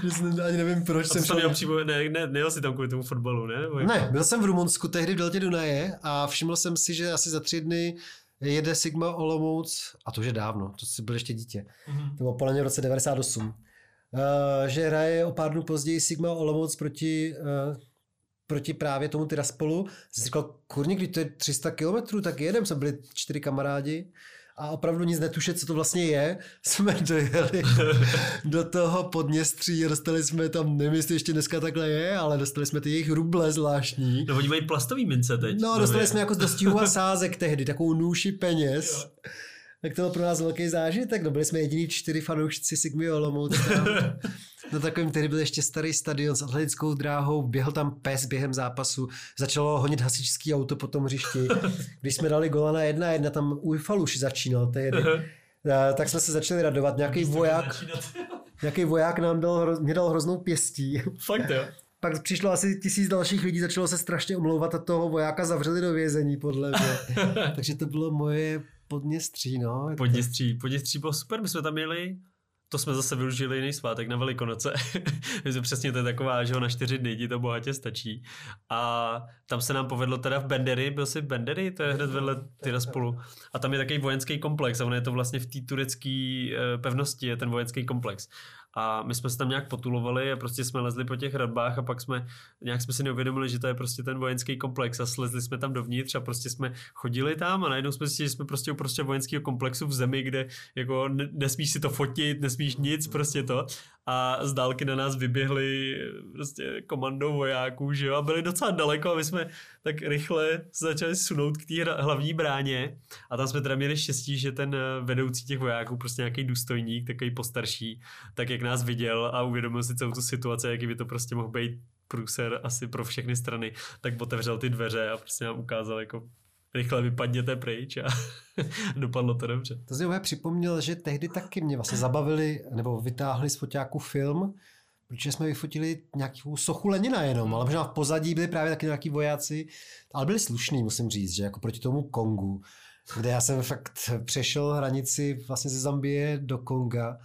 že jsem, ani nevím, proč a jsem šel... Přímo, ne, ne, nejel jsi tam kvůli tomu fotbalu, ne? Nebo ne, byl jsem v Rumunsku, tehdy v Deltě Dunaje a všiml jsem si, že asi za tři dny jede Sigma Olomouc, a to už je dávno, to jsi byl ještě dítě, mm-hmm. to bylo podle v roce 98, uh, eh, že hraje o pár dnů později Sigma Olomouc proti uh, proti právě tomu Tiraspolu. Jsem si říkal, kurník, když to je 300 kilometrů, tak jedem, jsme byli čtyři kamarádi a opravdu nic netušet, co to vlastně je, jsme dojeli do toho podněstří, dostali jsme tam, nevím, jestli ještě dneska takhle je, ale dostali jsme ty jejich ruble zvláštní. No oni mají plastový mince teď. No, dostali jsme jako z dostihu a sázek tehdy, takovou nůši peněz. Jo tak to byl pro nás velký zážitek. No, byli jsme jediní čtyři fanoušci Sigmy Olomouc. Na takovém tehdy byl ještě starý stadion s atletickou dráhou, běhl tam pes během zápasu, začalo honit hasičský auto po tom hřišti. Když jsme dali gola na jedna jedna, tam Ujfaluš začínal tehdy. tak jsme se začali radovat. Nějaký voják, nějaký voják nám dal, mě dal hroznou pěstí. Fakt jo. Pak přišlo asi tisíc dalších lidí, začalo se strašně omlouvat a toho vojáka zavřeli do vězení, podle mě. Takže to bylo moje Podněstří, no. Podněstří, Podněstří bylo super, my jsme tam měli to jsme zase využili jiný svátek na Velikonoce. jsme přesně to je taková, že ho na čtyři dny ti to bohatě stačí. A tam se nám povedlo teda v Bendery, byl jsi v Bendery, to je hned vedle spolu. A tam je takový vojenský komplex a on je to vlastně v té turecké eh, pevnosti, je ten vojenský komplex. A my jsme se tam nějak potulovali a prostě jsme lezli po těch radbách a pak jsme, nějak jsme si neuvědomili, že to je prostě ten vojenský komplex a slezli jsme tam dovnitř a prostě jsme chodili tam a najednou jsme si, že jsme prostě uprostřed vojenského komplexu v zemi, kde jako nesmíš si to fotit, nesmíš nic, prostě to a z dálky na nás vyběhli prostě komandou vojáků, že jo, a byli docela daleko a my jsme tak rychle začali sunout k té hlavní bráně. A tam jsme teda měli štěstí, že ten eh, vedoucí těch vojáků, prostě nějaký důstojník, takový postarší, tak jak nás viděl a uvědomil si celou tu situaci, jaký by to prostě mohl být průser asi pro všechny strany, tak otevřel ty dveře a prostě nám ukázal jako rychle vypadněte pryč a dopadlo to dobře. To si připomněl, že tehdy taky mě vlastně zabavili nebo vytáhli z foťáku film, protože jsme vyfotili nějakou sochu Lenina jenom, ale možná v pozadí byli právě taky nějaký vojáci, ale byli slušní, musím říct, že jako proti tomu Kongu, kde já jsem fakt přešel hranici vlastně ze Zambie do Konga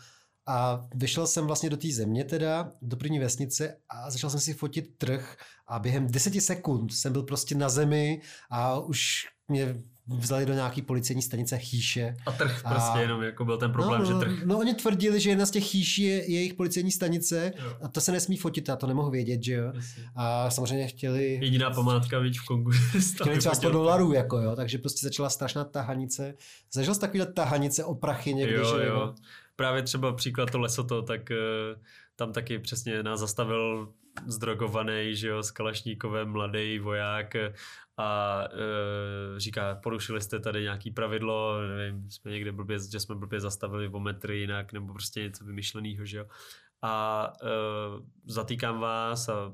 a vyšel jsem vlastně do té země teda, do první vesnice a začal jsem si fotit trh a během deseti sekund jsem byl prostě na zemi a už mě vzali do nějaký policejní stanice chýše. A trh a... prostě jenom, jako byl ten problém, no, že no, trh. No oni tvrdili, že jedna z těch chýší je jejich policejní stanice jo. a to se nesmí fotit, a to nemohu vědět, že jo. Jasně. A samozřejmě chtěli... Jediná památka, víc v Kongu. chtěli třeba 100 dolarů, jako jo, takže prostě začala strašná tahanice. Zažil jsi takovýhle tahanice o prachy někdy, jo, že jo. Právě třeba příklad to Lesoto, tak uh, tam taky přesně nás zastavil zdrogovaný, že jo, s Kalašníkovem mladý voják a e, říká, porušili jste tady nějaký pravidlo, nevím, jsme někde blbě, že jsme blbě zastavili o metry jinak, nebo prostě něco vymyšleného, že jo a e, zatýkám vás a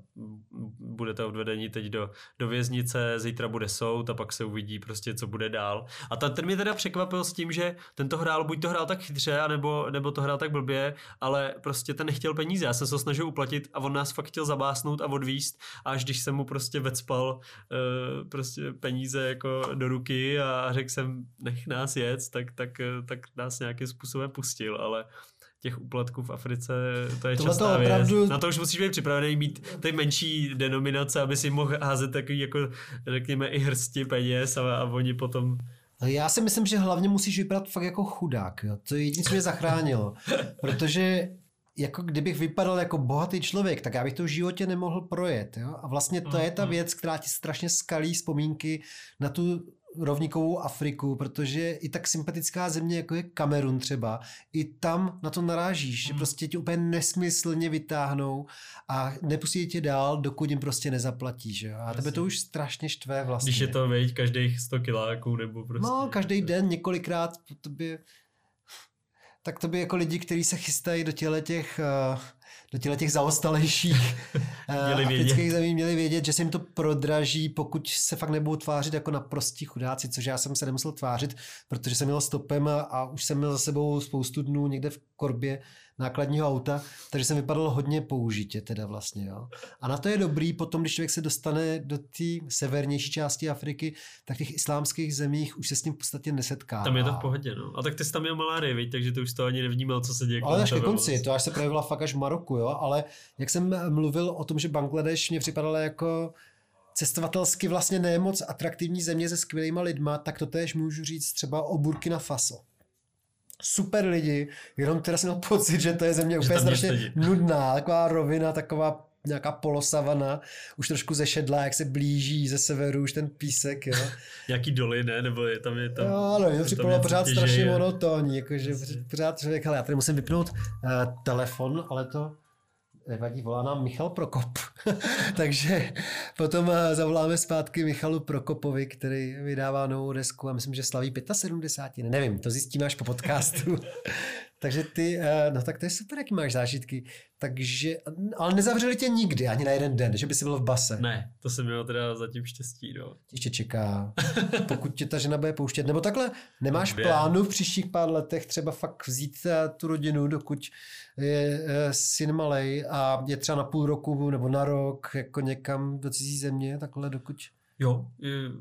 budete odvedeni teď do, do věznice, zítra bude soud a pak se uvidí prostě, co bude dál. A ten, ten mě teda překvapil s tím, že ten to hrál, buď to hrál tak chytře, anebo, nebo to hrál tak blbě, ale prostě ten nechtěl peníze. Já jsem se ho snažil uplatit a on nás fakt chtěl zabásnout a odvíst až když jsem mu prostě vecpal e, prostě peníze jako do ruky a řekl jsem, nech nás jet, tak, tak, tak nás nějakým způsobem pustil, ale těch úplatků v Africe, to je Tohle častá to opravdu... věc. Na to už musíš být připravený mít ty menší denominace, aby si mohl házet takový jako, řekněme, i hrsti peněz a, a oni potom já si myslím, že hlavně musíš vypadat fakt jako chudák. Jo. To je jediné, co mě zachránilo. Protože jako kdybych vypadal jako bohatý člověk, tak já bych to v životě nemohl projet. Jo? A vlastně to je ta mhm. věc, která ti strašně skalí vzpomínky na tu rovníkovou Afriku, protože i tak sympatická země, jako je Kamerun třeba, i tam na to narážíš, mm. že prostě tě úplně nesmyslně vytáhnou a nepustí tě dál, dokud jim prostě nezaplatíš. A tebe to už strašně štve vlastně. Když je to, veď, každých 100 kiláků nebo prostě. No, každý den několikrát po tobě tak to by jako lidi, kteří se chystají do těle těch, uh, do těle těch zaostalejších vědět. afrických zemí měli vědět, že se jim to prodraží, pokud se fakt nebudou tvářit jako na prostí chudáci, což já jsem se nemusel tvářit, protože jsem měl stopem a, a už jsem měl za sebou spoustu dnů někde v korbě nákladního auta, takže jsem vypadal hodně použitě teda vlastně. Jo. A na to je dobrý potom, když člověk se dostane do té severnější části Afriky, tak v těch islámských zemích už se s tím v podstatě nesetká. Tam je to v pohodě, no. A tak ty jsi tam měl malárii, viď? takže ty už to ani nevnímal, co se děje. Ale až ke konci, moc. to až se projevila fakt až v Maroku, jo, ale jak jsem mluvil o tom, že Bangladeš mě připadala jako cestovatelsky vlastně nemoc atraktivní země se skvělýma lidma, tak to též můžu říct třeba o Burkina Faso. Super lidi, jenom teda jsem měl pocit, že to je země úplně strašně nudná, taková rovina, taková nějaká polosavana, už trošku zešedlá, jak se blíží ze severu, už ten písek, jo. Nějaký doly, ne? Nebo je tam je tam... Jo, ale mě to připadalo pořád těžeje. strašně monotónní, jakože pořád člověk, ale já tady musím vypnout uh, telefon, ale to nevadí, volá nám Michal Prokop. Takže potom uh, zavoláme zpátky Michalu Prokopovi, který vydává novou desku a myslím, že slaví 75, ne, nevím, to zjistíme až po podcastu. Takže ty, uh, no tak to je super, jaký máš zážitky. Takže, ale nezavřeli tě nikdy, ani na jeden den, že by si byl v base. Ne, to jsem měl teda zatím štěstí, no. Tě ještě čeká, pokud tě ta žena bude pouštět. Nebo takhle, nemáš Dvě. plánu v příštích pár letech třeba fakt vzít eh, tu rodinu, dokud je eh, syn malej a je třeba na půl roku nebo na rok jako někam do cizí země, takhle dokud... Jo, je-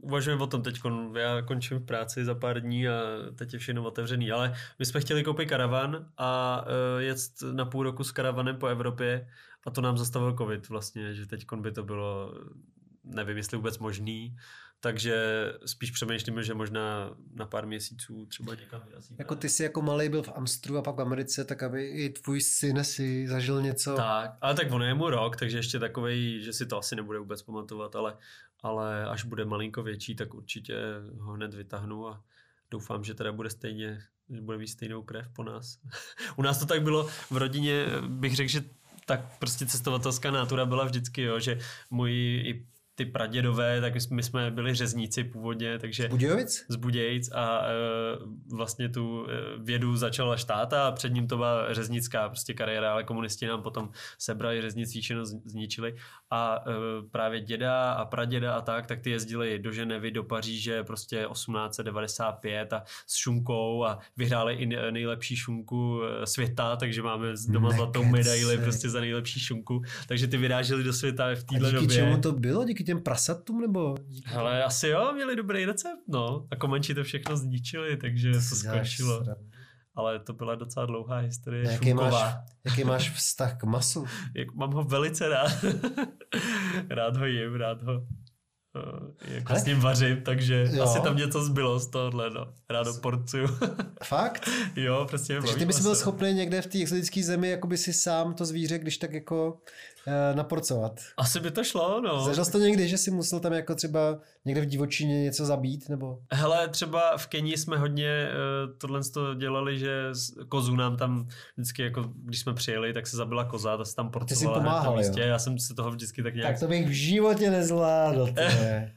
uvažujeme o tom teď. Já končím práci za pár dní a teď je všechno otevřený. Ale my jsme chtěli koupit karavan a uh, jet na půl roku s karavanem po Evropě a to nám zastavil covid vlastně, že teď by to bylo, nevím, jestli vůbec možný. Takže spíš přemýšlíme, že možná na pár měsíců třeba někam vyrazíme. Jako ty jsi jako malej byl v Amstru a pak v Americe, tak aby i tvůj syn si zažil něco. Tak, ale tak ono je mu rok, takže ještě takovej, že si to asi nebude vůbec pamatovat, ale, ale až bude malinko větší, tak určitě ho hned vytáhnu a doufám, že teda bude stejně, že bude mít stejnou krev po nás. U nás to tak bylo v rodině, bych řekl, že tak prostě cestovatelská nátura byla vždycky, jo, že můj i ty pradědové, tak my jsme- byli řezníci původně, takže Budějovic? z Budějc a e, vlastně tu e, vědu začala štáta a před ním to byla řeznická prostě kariéra, ale komunisti nám potom sebrali všechno z- zničili a e, právě děda a praděda a tak, tak ty jezdili do Ženevy, do Paříže prostě 1895 a s šunkou a vyhráli i ne- nejlepší šunku e, světa, takže máme z- doma zlatou Nekecej. medaili prostě za nejlepší šunku, takže ty vyráželi do světa v téhle době. čemu to bylo? Díky těm prasatům nebo? Díky Ale asi jo, měli dobrý recept, no. A komanči to všechno zničili, takže to, skončilo. Ale to byla docela dlouhá historie Jaký šunková. máš, jaký máš vztah k masu? Jak, mám ho velice rád. rád ho jim, rád ho eh, jako Ale- s ním vařím, takže Jo. asi tam něco zbylo z tohohle, no. Rád ho porcuju. Fakt? jo, prostě Takže ty bys byl schopný někde v té exotické zemi jakoby si sám to zvíře, když tak jako naporcovat. Asi by to šlo, no. Zažil jsi to někdy, že jsi musel tam jako třeba někde v divočině něco zabít, nebo? Hele, třeba v Kenii jsme hodně uh, tohle to dělali, že kozu nám tam vždycky, jako když jsme přijeli, tak se zabila koza, ta se tam porcovala hned na pomáhal, místě. Já jsem se toho vždycky tak nějak Tak to bych v životě nezvládl. ty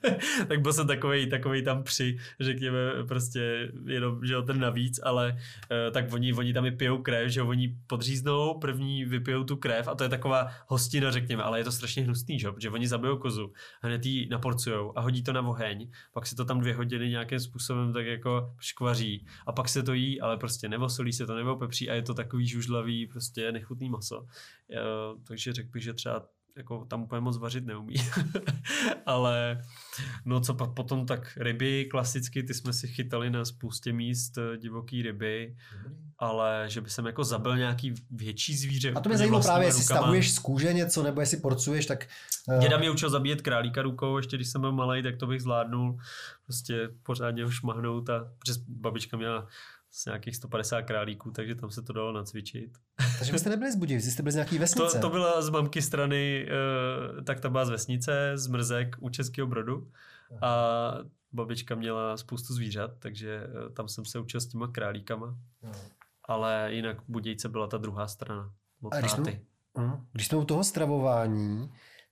tak byl jsem takovej, takovej tam při, řekněme, prostě jenom, že ten navíc, ale uh, tak oni, oni tam i pijou krev, že oni podříznou, první vypijou tu krev a to je taková hostina, řekněme, ale je to strašně hnusný, že protože oni zabijou kozu, hned ji naporcujou a hodí to na oheň, pak se to tam dvě hodiny nějakým způsobem tak jako škvaří a pak se to jí, ale prostě nevosolí se to, nebo pepří a je to takový žužlavý, prostě nechutný maso. Uh, takže řekl bych, že třeba jako tam úplně moc vařit neumí. Ale no co pak potom tak ryby klasicky, ty jsme si chytali na spoustě míst eh, divoký ryby, ale že by jsem jako zabil nějaký větší zvíře. A to mě zajímalo právě, jestli rukama. stavuješ z kůže něco, nebo jestli porcuješ, tak... eh, Děda mě učil zabíjet králíka rukou, ještě když jsem byl malý, tak to bych zvládnul prostě pořádně ho šmahnout a protože babička měla z nějakých 150 králíků, takže tam se to dalo nacvičit. Takže byste nebyli z Budějovic, jste byli z nějaký vesnice. To, to byla z mamky strany, eh, tak ta byla z vesnice, z Mrzek u Českého Brodu a babička měla spoustu zvířat, takže eh, tam jsem se učil s těma králíkama, No. Ale jinak Budějce byla ta druhá strana od A když jsme-. Mm. Když jsme u toho stravování,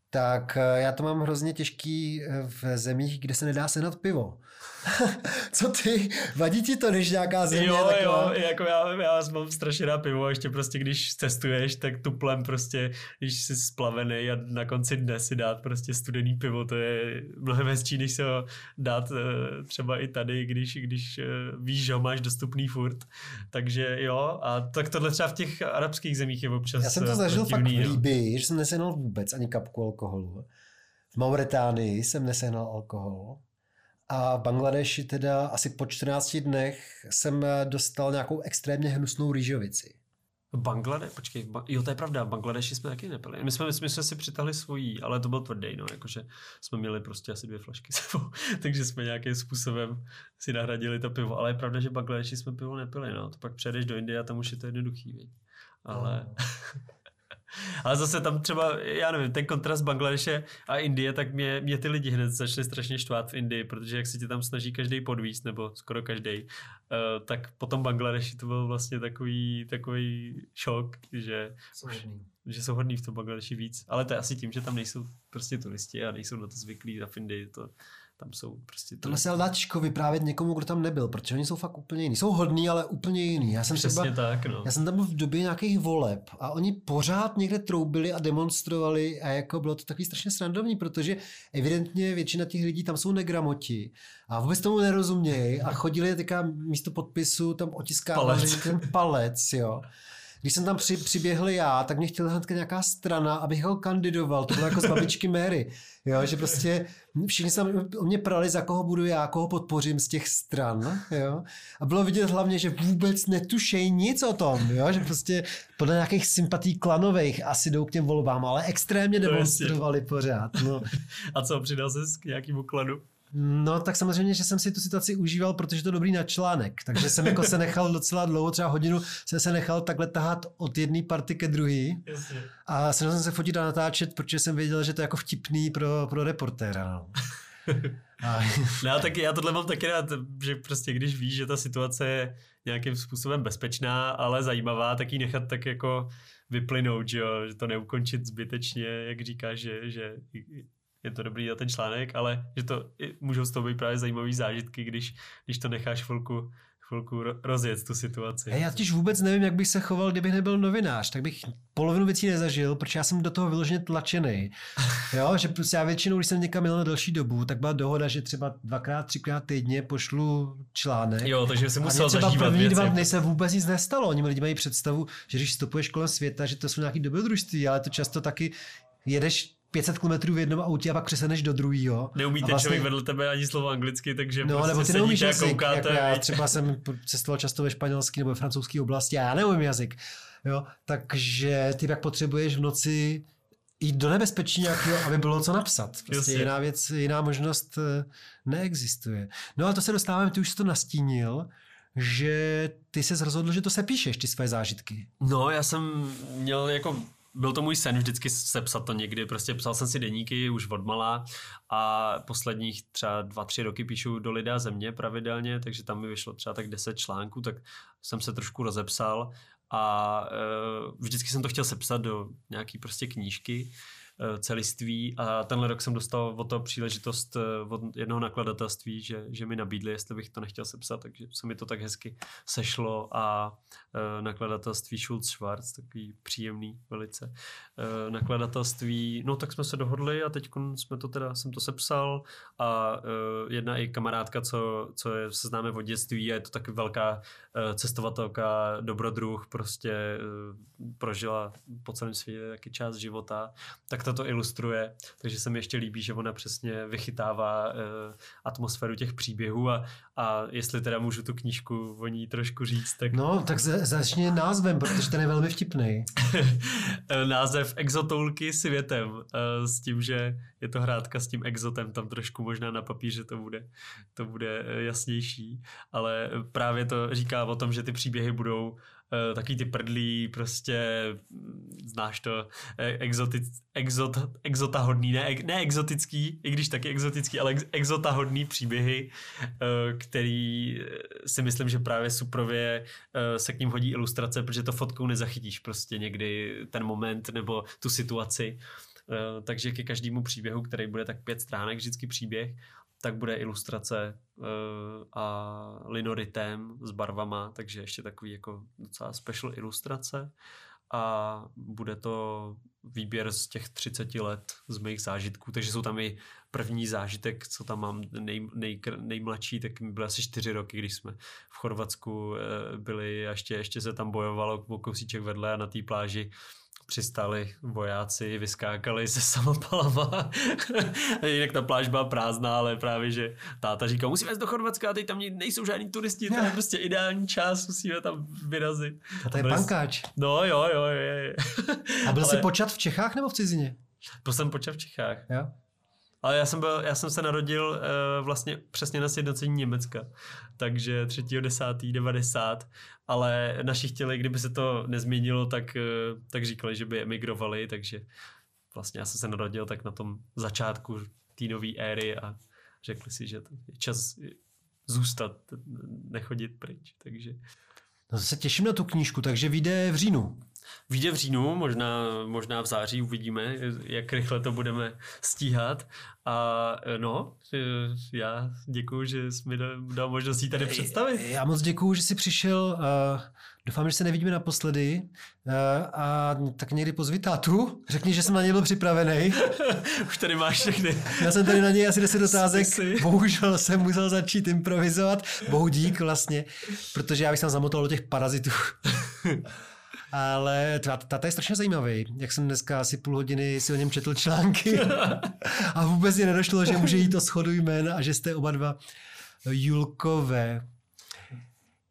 tak eh, já to mám hrozně těžký eh, v zemích, kde se nedá sehnat pivo. Co ty? Vadí ti to, když nějaká země Jo, taková... jo, jako já, já mám strašně rád pivo a ještě prostě když cestuješ, tak tuplem prostě, když jsi splavený a na konci dne si dát prostě studený pivo, to je mnohem hezčí, než se ho dát eh, třeba i tady, když, když víš, že ho máš dostupný furt. Takže jo, a tak tohle třeba v těch arabských zemích je občas Já jsem to zažil fakt v. Líbii, že jsem nesehnal vůbec ani kapku alkoholu. V Mauretánii jsem nesehnal alkohol. A v Bangladeši teda asi po 14 dnech jsem eh, dostal nějakou extrémně hnusnou rýžovici. Bangladeš, počkej, ba- jo, to je pravda, v Bangladeši jsme taky nepili. My jsme, my jsme si přitahli svojí, ale to byl tvrdý, no, jakože jsme měli prostě asi dvě flašky sebou, takže jsme nějakým způsobem si nahradili to pivo. Ale je pravda, že v Bangladeši jsme pivo nepili, no, to pak přejdeš do Indie a tam už je to jednoduchý, viď? Ale... No. Ale zase tam třeba, já nevím, ten kontrast Bangladeše a Indie, tak mě, mě ty lidi hned začali strašně štvát v Indii, protože jak se ti tam snaží každý podvíst, nebo skoro každý, uh, tak potom Bangladeši to byl vlastně takový, takový šok, že, že jsou hodní v tom Bangladeši víc. Ale to je asi tím, že tam nejsou prostě turisti a nejsou na to zvyklí a v Indii to, tam jsou prostě... Tohle se dá těžko vyprávět někomu, kdo tam nebyl, protože oni jsou fakt úplně jiní. Jsou hodní, ale úplně jiný. Já jsem Přesně třeba, tak, no. Já jsem tam byl v době nějakých voleb a oni pořád někde troubili a demonstrovali a jako bylo to takový strašně srandovní, protože evidentně většina těch lidí tam jsou negramoti a vůbec tomu nerozumějí a chodili teďka místo podpisu tam otiskávali Palec. ten palec, jo. Když jsem tam při, přiběhl já, tak mě chtěla hned nějaká strana, abych ho kandidoval. To bylo jako z babičky Mary. Jo, že prostě všichni se o mě prali, za koho budu já, koho podpořím z těch stran. Jo. A bylo vidět hlavně, že vůbec netušejí nic o tom. Jo, že prostě podle nějakých sympatí klanových asi jdou k těm volbám, ale extrémně demonstrovali pořád. No. A co, přidal ses k nějakému kladu? No tak samozřejmě, že jsem si tu situaci užíval, protože to dobrý na článek. Takže jsem jako se nechal docela dlouho, třeba hodinu jsem se nechal takhle tahat od jedné party ke druhé. A snažil jsem se fotit a natáčet, protože jsem věděl, že to je jako vtipný pro, pro reportéra. No. A, No, já, taky, já tohle mám taky rád, že prostě když víš, že ta situace je nějakým způsobem bezpečná, ale zajímavá, tak ji nechat tak jako vyplynout, že, jo? že to neukončit zbytečně, jak říkáš, že, že je to dobrý na ten článek, ale že to i můžou z toho být právě zajímavý zážitky, když, když to necháš chvilku, chvilku ro- rozjet tu situaci. já totiž vůbec nevím, jak bych se choval, kdybych nebyl novinář. Tak bych polovinu věcí nezažil, protože já jsem do toho vyloženě tlačený. Jo, že prostě já většinou, když jsem někam jel na delší dobu, tak byla dohoda, že třeba dvakrát, třikrát týdně pošlu článek. Jo, takže jsem A musel mě třeba zažívat první věci. dva dny se vůbec nic nestalo. Oni lidi mají představu, že když stopuješ kolem světa, že to jsou nějaký dobrodružství, ale to často taky jedeš 500 km v jednom autě a pak přeseneš do druhého. Neumí A ten vlastně- člověk vedle tebe ani slovo anglicky, takže No, prostě nebo ty neumíš a jazyk, koukáte. jako já třeba jsem cestoval často ve španělské nebo ve francouzské oblasti a já neumím jazyk. Jo, takže ty pak potřebuješ v noci jít do nebezpečí nějakého, aby bylo co napsat. Prostě Jasně. jiná věc, jiná možnost eh, neexistuje. No a to se dostáváme, ty už jsi to nastínil, že ty se rozhodl, že to se píšeš, ty své zážitky. No, já jsem měl jako byl to můj sen vždycky sepsat to někdy, prostě psal jsem si deníky už od malá a posledních třeba dva, tři roky píšu do Lidé země pravidelně, takže tam mi vyšlo třeba tak 10 článků, tak jsem se trošku rozepsal a uh, vždycky jsem to chtěl sepsat do nějaký prostě knížky, celiství. A tenhle rok jsem dostal od toho příležitost eh, od jednoho nakladatelství, že, že mi nabídli, jestli bych to nechtěl sepsat, takže se mi to tak hezky sešlo. A eh, nakladatelství Schulz Schwarz, takový příjemný velice eh, nakladatelství, no tak jsme se dohodli a teď jsme to teda, jsem to sepsal. A eh, jedna i kamarádka, co, co je, se známe od dětství a je to taky velká eh, cestovatelka, dobrodruh, prostě eh, prožila po celém světě taky část života, tak to to ilustruje, takže se mi ještě líbí, že ona přesně vychytává uh, atmosféru těch příběhů a, a jestli teda můžu tu knížku o ní trošku říct, tak No, tak za- začni názvem, protože ten je velmi vtipný. název Exotoulky světem uh, s tím, že je to hrádka s tím exotem, tam trošku možná na papíře to bude, to bude eh, jasnější, ale právě to říká o tom, že ty příběhy budou uh, taky ty prdlí, prostě znáš to, eh, exotic, exot, exotahodný, ne, ne exotický, i když taky exotický, ale ex, exotahodný příběhy, uh, který eh, si myslím, že právě suprově se k ním hodí ilustrace, protože to fotkou nezachytíš prostě někdy ten moment nebo tu situaci. Takže ke každému příběhu, který bude tak pět stránek, vždycky příběh, tak bude ilustrace uh, a linoritem s barvama, takže ještě takový jako docela special ilustrace. A bude to výběr z těch 30 let z mých zážitků, takže jsou tam i první zážitek, co tam mám nej, nej, nejmladší, tak mi bylo asi 4 roky, když jsme v Chorvatsku eh, byli a ještě, ještě se tam bojovalo o kousíček vedle a na té pláži přistali vojáci, vyskákali se samopalama. Jinak ta pláž byla prázdná, ale právě, že táta říká, musíme jít do Chorvatska a teď tam nejsou žádní turisti, to je prostě ideální čas, musíme tam vyrazit. A to je pankáč. No jo, jo, jo. A byl ale... jsi počat v Čechách nebo v cizině? Byl jsem počat v Čechách. Jo? Ale já jsem, byl, já jsem se narodil uh, vlastně přesně na sjednocení Německa, takže 3.10.90, ale naši chtěli, kdyby se to nezměnilo, tak, uh, tak říkali, že by emigrovali, takže vlastně já jsem se narodil tak na tom začátku té nové éry a řekli si, že je čas zůstat, nechodit pryč, takže... No se těším na tu knížku, takže vyjde v říjnu. Vyjde v říjnu, možná, možná v září uvidíme, jak rychle to budeme stíhat. A no, já děkuji, že jsi mi dal možnost jí tady představit. Já moc děkuji, že jsi přišel. Doufám, že se nevidíme naposledy. A tak někdy pozvi tátu. Řekni, že jsem na něj byl připravený. Už tady máš všechny. Já jsem tady na něj asi 10 otázek. Bohužel jsem musel začít improvizovat. Bohu dík vlastně, protože já bych tam zamotal do těch parazitů. Ale tata je strašně zajímavý. Jak jsem dneska asi půl hodiny si o něm četl články a vůbec je nedošlo, že může jít o schodu jmén a že jste oba dva Julkové.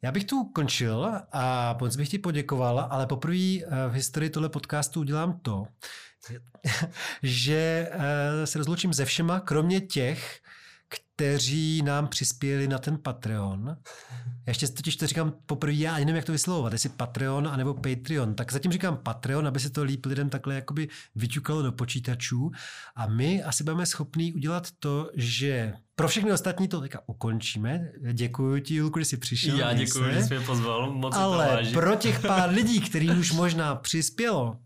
Já bych tu končil a moc bych ti poděkoval, ale poprvé eh, v historii tohle podcastu udělám to, že eh, se rozloučím se všema, kromě těch, kteří nám přispěli na ten Patreon. Já ještě totiž to říkám poprvé, já ani nevím, jak to vyslovovat, jestli Patreon anebo Patreon. Tak zatím říkám Patreon, aby se to líp lidem takhle jakoby vyťukalo do počítačů. A my asi budeme schopní udělat to, že pro všechny ostatní to teďka ukončíme. Děkuji ti, Julku, že jsi přišel. Já děkuji, že jsi mě pozval. Moc Ale pro těch pár lidí, který už možná přispělo,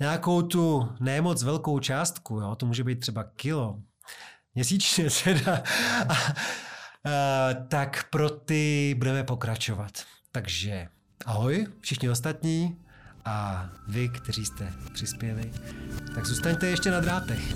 nějakou tu nemoc velkou částku, jo, to může být třeba kilo, měsíčně teda, a, a, tak pro ty budeme pokračovat. Takže ahoj všichni ostatní a vy, kteří jste přispěli, tak zůstaňte ještě na drátech.